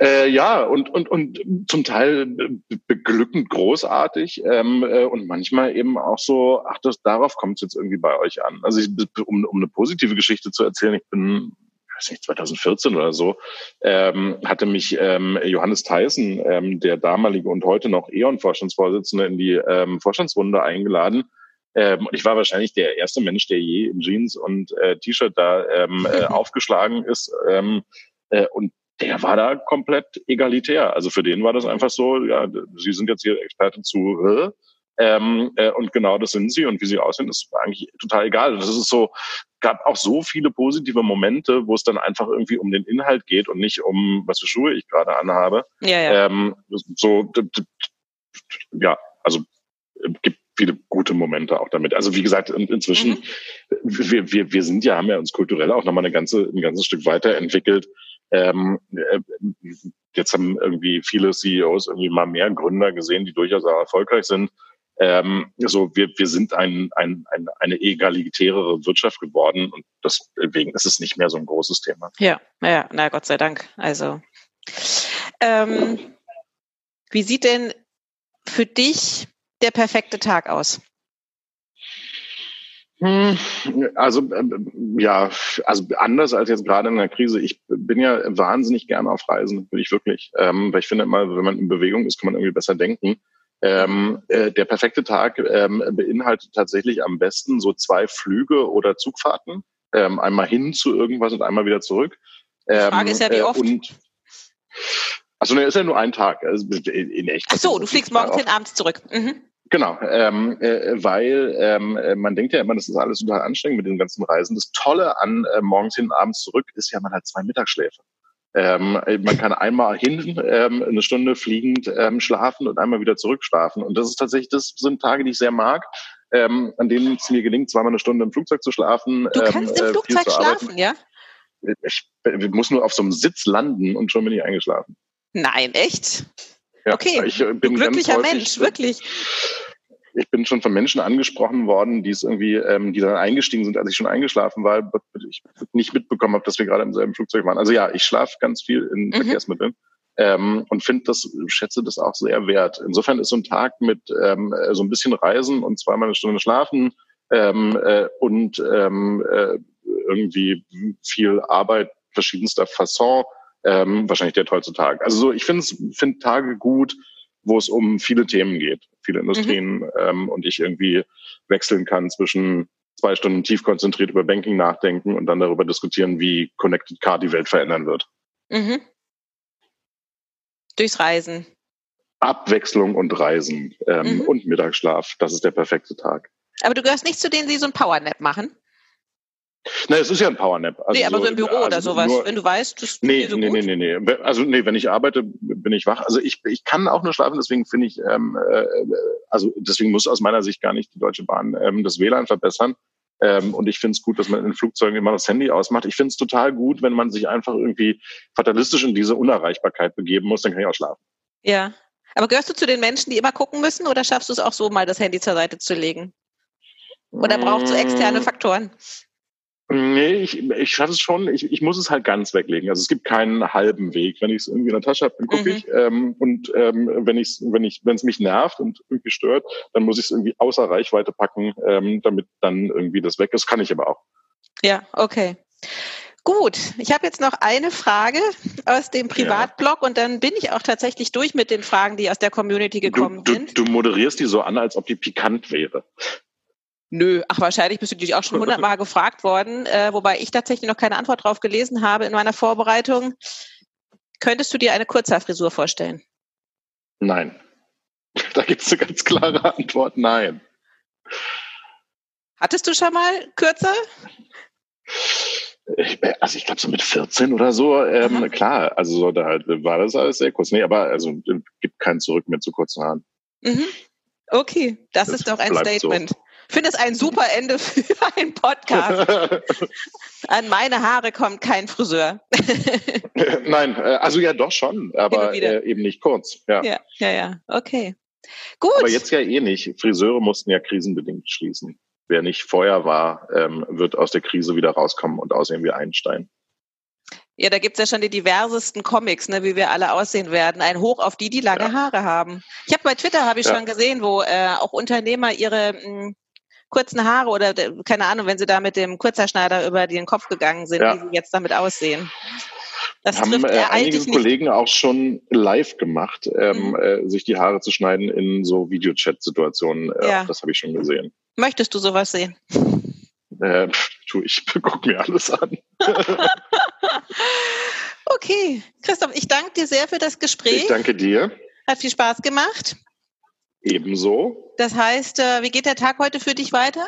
Äh, ja, und, und, und zum Teil beglückend großartig ähm, äh, und manchmal eben auch so, ach, das, darauf kommt es jetzt irgendwie bei euch an. Also ich, um, um eine positive Geschichte zu erzählen, ich bin weiß nicht, 2014 oder so, ähm, hatte mich ähm, Johannes Theissen, ähm, der damalige und heute noch E.ON-Vorstandsvorsitzende, in die ähm, Vorstandsrunde eingeladen. Ähm, und ich war wahrscheinlich der erste Mensch, der je in Jeans und äh, T-Shirt da ähm, äh, aufgeschlagen ist. Ähm, äh, und der war da komplett egalitär. Also für den war das einfach so, ja, Sie sind jetzt hier Experte zu, äh, ähm, äh, und genau das sind sie und wie sie aussehen, ist eigentlich total egal. Das ist so, gab auch so viele positive Momente, wo es dann einfach irgendwie um den Inhalt geht und nicht um, was für Schuhe ich gerade anhabe. Ja, ja. Ähm, so, ja, also äh, gibt viele gute Momente auch damit. Also wie gesagt, in, inzwischen, mhm. wir, wir, wir sind ja, haben ja uns kulturell auch nochmal eine ganze, ein ganzes Stück weiterentwickelt. Ähm, äh, jetzt haben irgendwie viele CEOs irgendwie mal mehr Gründer gesehen, die durchaus auch erfolgreich sind. Ähm, so wir, wir sind ein, ein, ein, eine egalitärere Wirtschaft geworden und deswegen ist es nicht mehr so ein großes Thema. Ja, ja, na Gott sei Dank. Also ähm, wie sieht denn für dich der perfekte Tag aus? Hm, also ähm, ja, also anders als jetzt gerade in der Krise. Ich bin ja wahnsinnig gerne auf Reisen, bin ich wirklich, ähm, weil ich finde immer, wenn man in Bewegung ist, kann man irgendwie besser denken. Ähm, äh, der perfekte Tag ähm, beinhaltet tatsächlich am besten so zwei Flüge oder Zugfahrten, ähm, einmal hin zu irgendwas und einmal wieder zurück. Die Frage ist ja, wie ähm, oft? Und, also ne, ist ja nur ein Tag. Also in echt. Ach so, du fliegst morgens hin, abends zurück. Mhm. Genau, ähm, äh, weil ähm, äh, man denkt ja immer, das ist alles total anstrengend mit den ganzen Reisen. Das Tolle an äh, morgens hin, abends zurück ist ja, man hat zwei Mittagsschläfe. Ähm, man kann einmal hin ähm, eine Stunde fliegend ähm, schlafen und einmal wieder zurückschlafen. Und das ist tatsächlich, das sind Tage, die ich sehr mag, ähm, an denen es mir gelingt, zweimal eine Stunde im Flugzeug zu schlafen. Du kannst ähm, im Flugzeug schlafen, ja? Ich, ich muss nur auf so einem Sitz landen und schon bin ich eingeschlafen. Nein, echt? Ja, okay, ich bin du glücklicher häufig, Mensch, wirklich. Ich bin schon von Menschen angesprochen worden, die es irgendwie, ähm, die dann eingestiegen sind, als ich schon eingeschlafen war, ich nicht mitbekommen habe, dass wir gerade im selben Flugzeug waren. Also ja, ich schlafe ganz viel in mhm. Verkehrsmitteln. Ähm, und finde das, schätze das auch sehr wert. Insofern ist so ein Tag mit ähm, so ein bisschen Reisen und zweimal eine Stunde schlafen ähm, äh, und ähm, äh, irgendwie viel Arbeit verschiedenster Fasson ähm, wahrscheinlich der tollste Tag. Also so, ich finde find Tage gut, wo es um viele Themen geht, viele Industrien mhm. ähm, und ich irgendwie wechseln kann zwischen zwei Stunden tief konzentriert über Banking nachdenken und dann darüber diskutieren, wie Connected Car die Welt verändern wird. Mhm. Durchs Reisen. Abwechslung und Reisen ähm, mhm. und Mittagsschlaf, das ist der perfekte Tag. Aber du gehörst nicht zu denen, die so ein Powernap machen? Na, es ist ja ein Powernap. Also nee, aber so, im Büro also oder sowas, nur, wenn du weißt, das nee, so nee, nee, nee, nee. Also nee, wenn ich arbeite, bin ich wach. Also ich, ich kann auch nur schlafen, deswegen finde ich, ähm, äh, also deswegen muss aus meiner Sicht gar nicht die Deutsche Bahn ähm, das WLAN verbessern. Ähm, und ich finde es gut, dass man in Flugzeugen immer das Handy ausmacht. Ich finde es total gut, wenn man sich einfach irgendwie fatalistisch in diese Unerreichbarkeit begeben muss, dann kann ich auch schlafen. Ja. Aber gehörst du zu den Menschen, die immer gucken müssen oder schaffst du es auch so, mal das Handy zur Seite zu legen? Oder brauchst du externe mm. Faktoren? Nee, ich, ich schaffe es schon. Ich, ich muss es halt ganz weglegen. Also es gibt keinen halben Weg. Wenn ich es irgendwie in der Tasche habe, dann gucke mhm. ich. Ähm, und ähm, wenn ich wenn ich wenn es mich nervt und irgendwie stört, dann muss ich es irgendwie außer Reichweite packen, ähm, damit dann irgendwie das weg ist. Kann ich aber auch. Ja, okay. Gut, ich habe jetzt noch eine Frage aus dem Privatblog ja. und dann bin ich auch tatsächlich durch mit den Fragen, die aus der Community gekommen du, du, sind. Du moderierst die so an, als ob die pikant wäre. Nö, ach wahrscheinlich bist du dich auch schon hundertmal gefragt worden, äh, wobei ich tatsächlich noch keine Antwort drauf gelesen habe in meiner Vorbereitung. Könntest du dir eine Kurzhaarfrisur vorstellen? Nein. Da gibt es eine ganz klare Antwort, nein. Hattest du schon mal kürzer? Ich, also ich glaube so mit 14 oder so, ähm, klar, also so, da halt war das alles sehr kurz. Nee, aber also gibt kein Zurück mehr zu kurzen Haaren. Mhm. Okay, das, das, ist doch ein Statement. So finde es ein super Ende für einen Podcast. An meine Haare kommt kein Friseur. Nein, äh, also ja doch schon, aber äh, eben nicht kurz. Ja. ja, ja, ja, okay. Gut. Aber jetzt ja eh nicht. Friseure mussten ja krisenbedingt schließen. Wer nicht vorher war, ähm, wird aus der Krise wieder rauskommen und aussehen wie Einstein. Ja, da gibt's ja schon die diversesten Comics, ne, wie wir alle aussehen werden. Ein Hoch auf die, die lange ja. Haare haben. Ich habe bei Twitter habe ich ja. schon gesehen, wo äh, auch Unternehmer ihre mh, hm, kurzen Haare oder keine Ahnung, wenn sie da mit dem Kurzerschneider über den Kopf gegangen sind, ja. wie sie jetzt damit aussehen. Das haben äh, einige Kollegen auch schon live gemacht, ähm, mhm. äh, sich die Haare zu schneiden in so Videochat-Situationen. Äh, ja. Das habe ich schon gesehen. Möchtest du sowas sehen? Äh, tu ich, guck mir alles an. okay, Christoph, ich danke dir sehr für das Gespräch. Ich danke dir. Hat viel Spaß gemacht. Ebenso. Das heißt, äh, wie geht der Tag heute für dich weiter?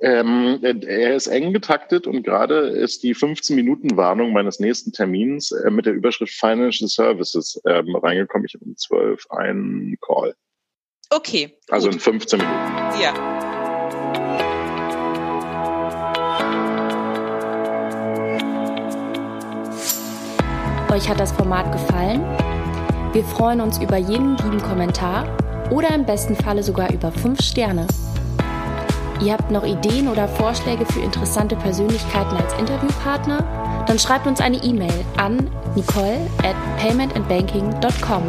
Ähm, er ist eng getaktet und gerade ist die 15-Minuten-Warnung meines nächsten Termins äh, mit der Überschrift Financial Services ähm, reingekommen. Ich habe um 12 einen Call. Okay. Also in 15 Minuten. Ja. Euch hat das Format gefallen? Wir freuen uns über jeden lieben Kommentar oder im besten Falle sogar über 5 Sterne. Ihr habt noch Ideen oder Vorschläge für interessante Persönlichkeiten als Interviewpartner? Dann schreibt uns eine E-Mail an nicole at paymentandbanking.com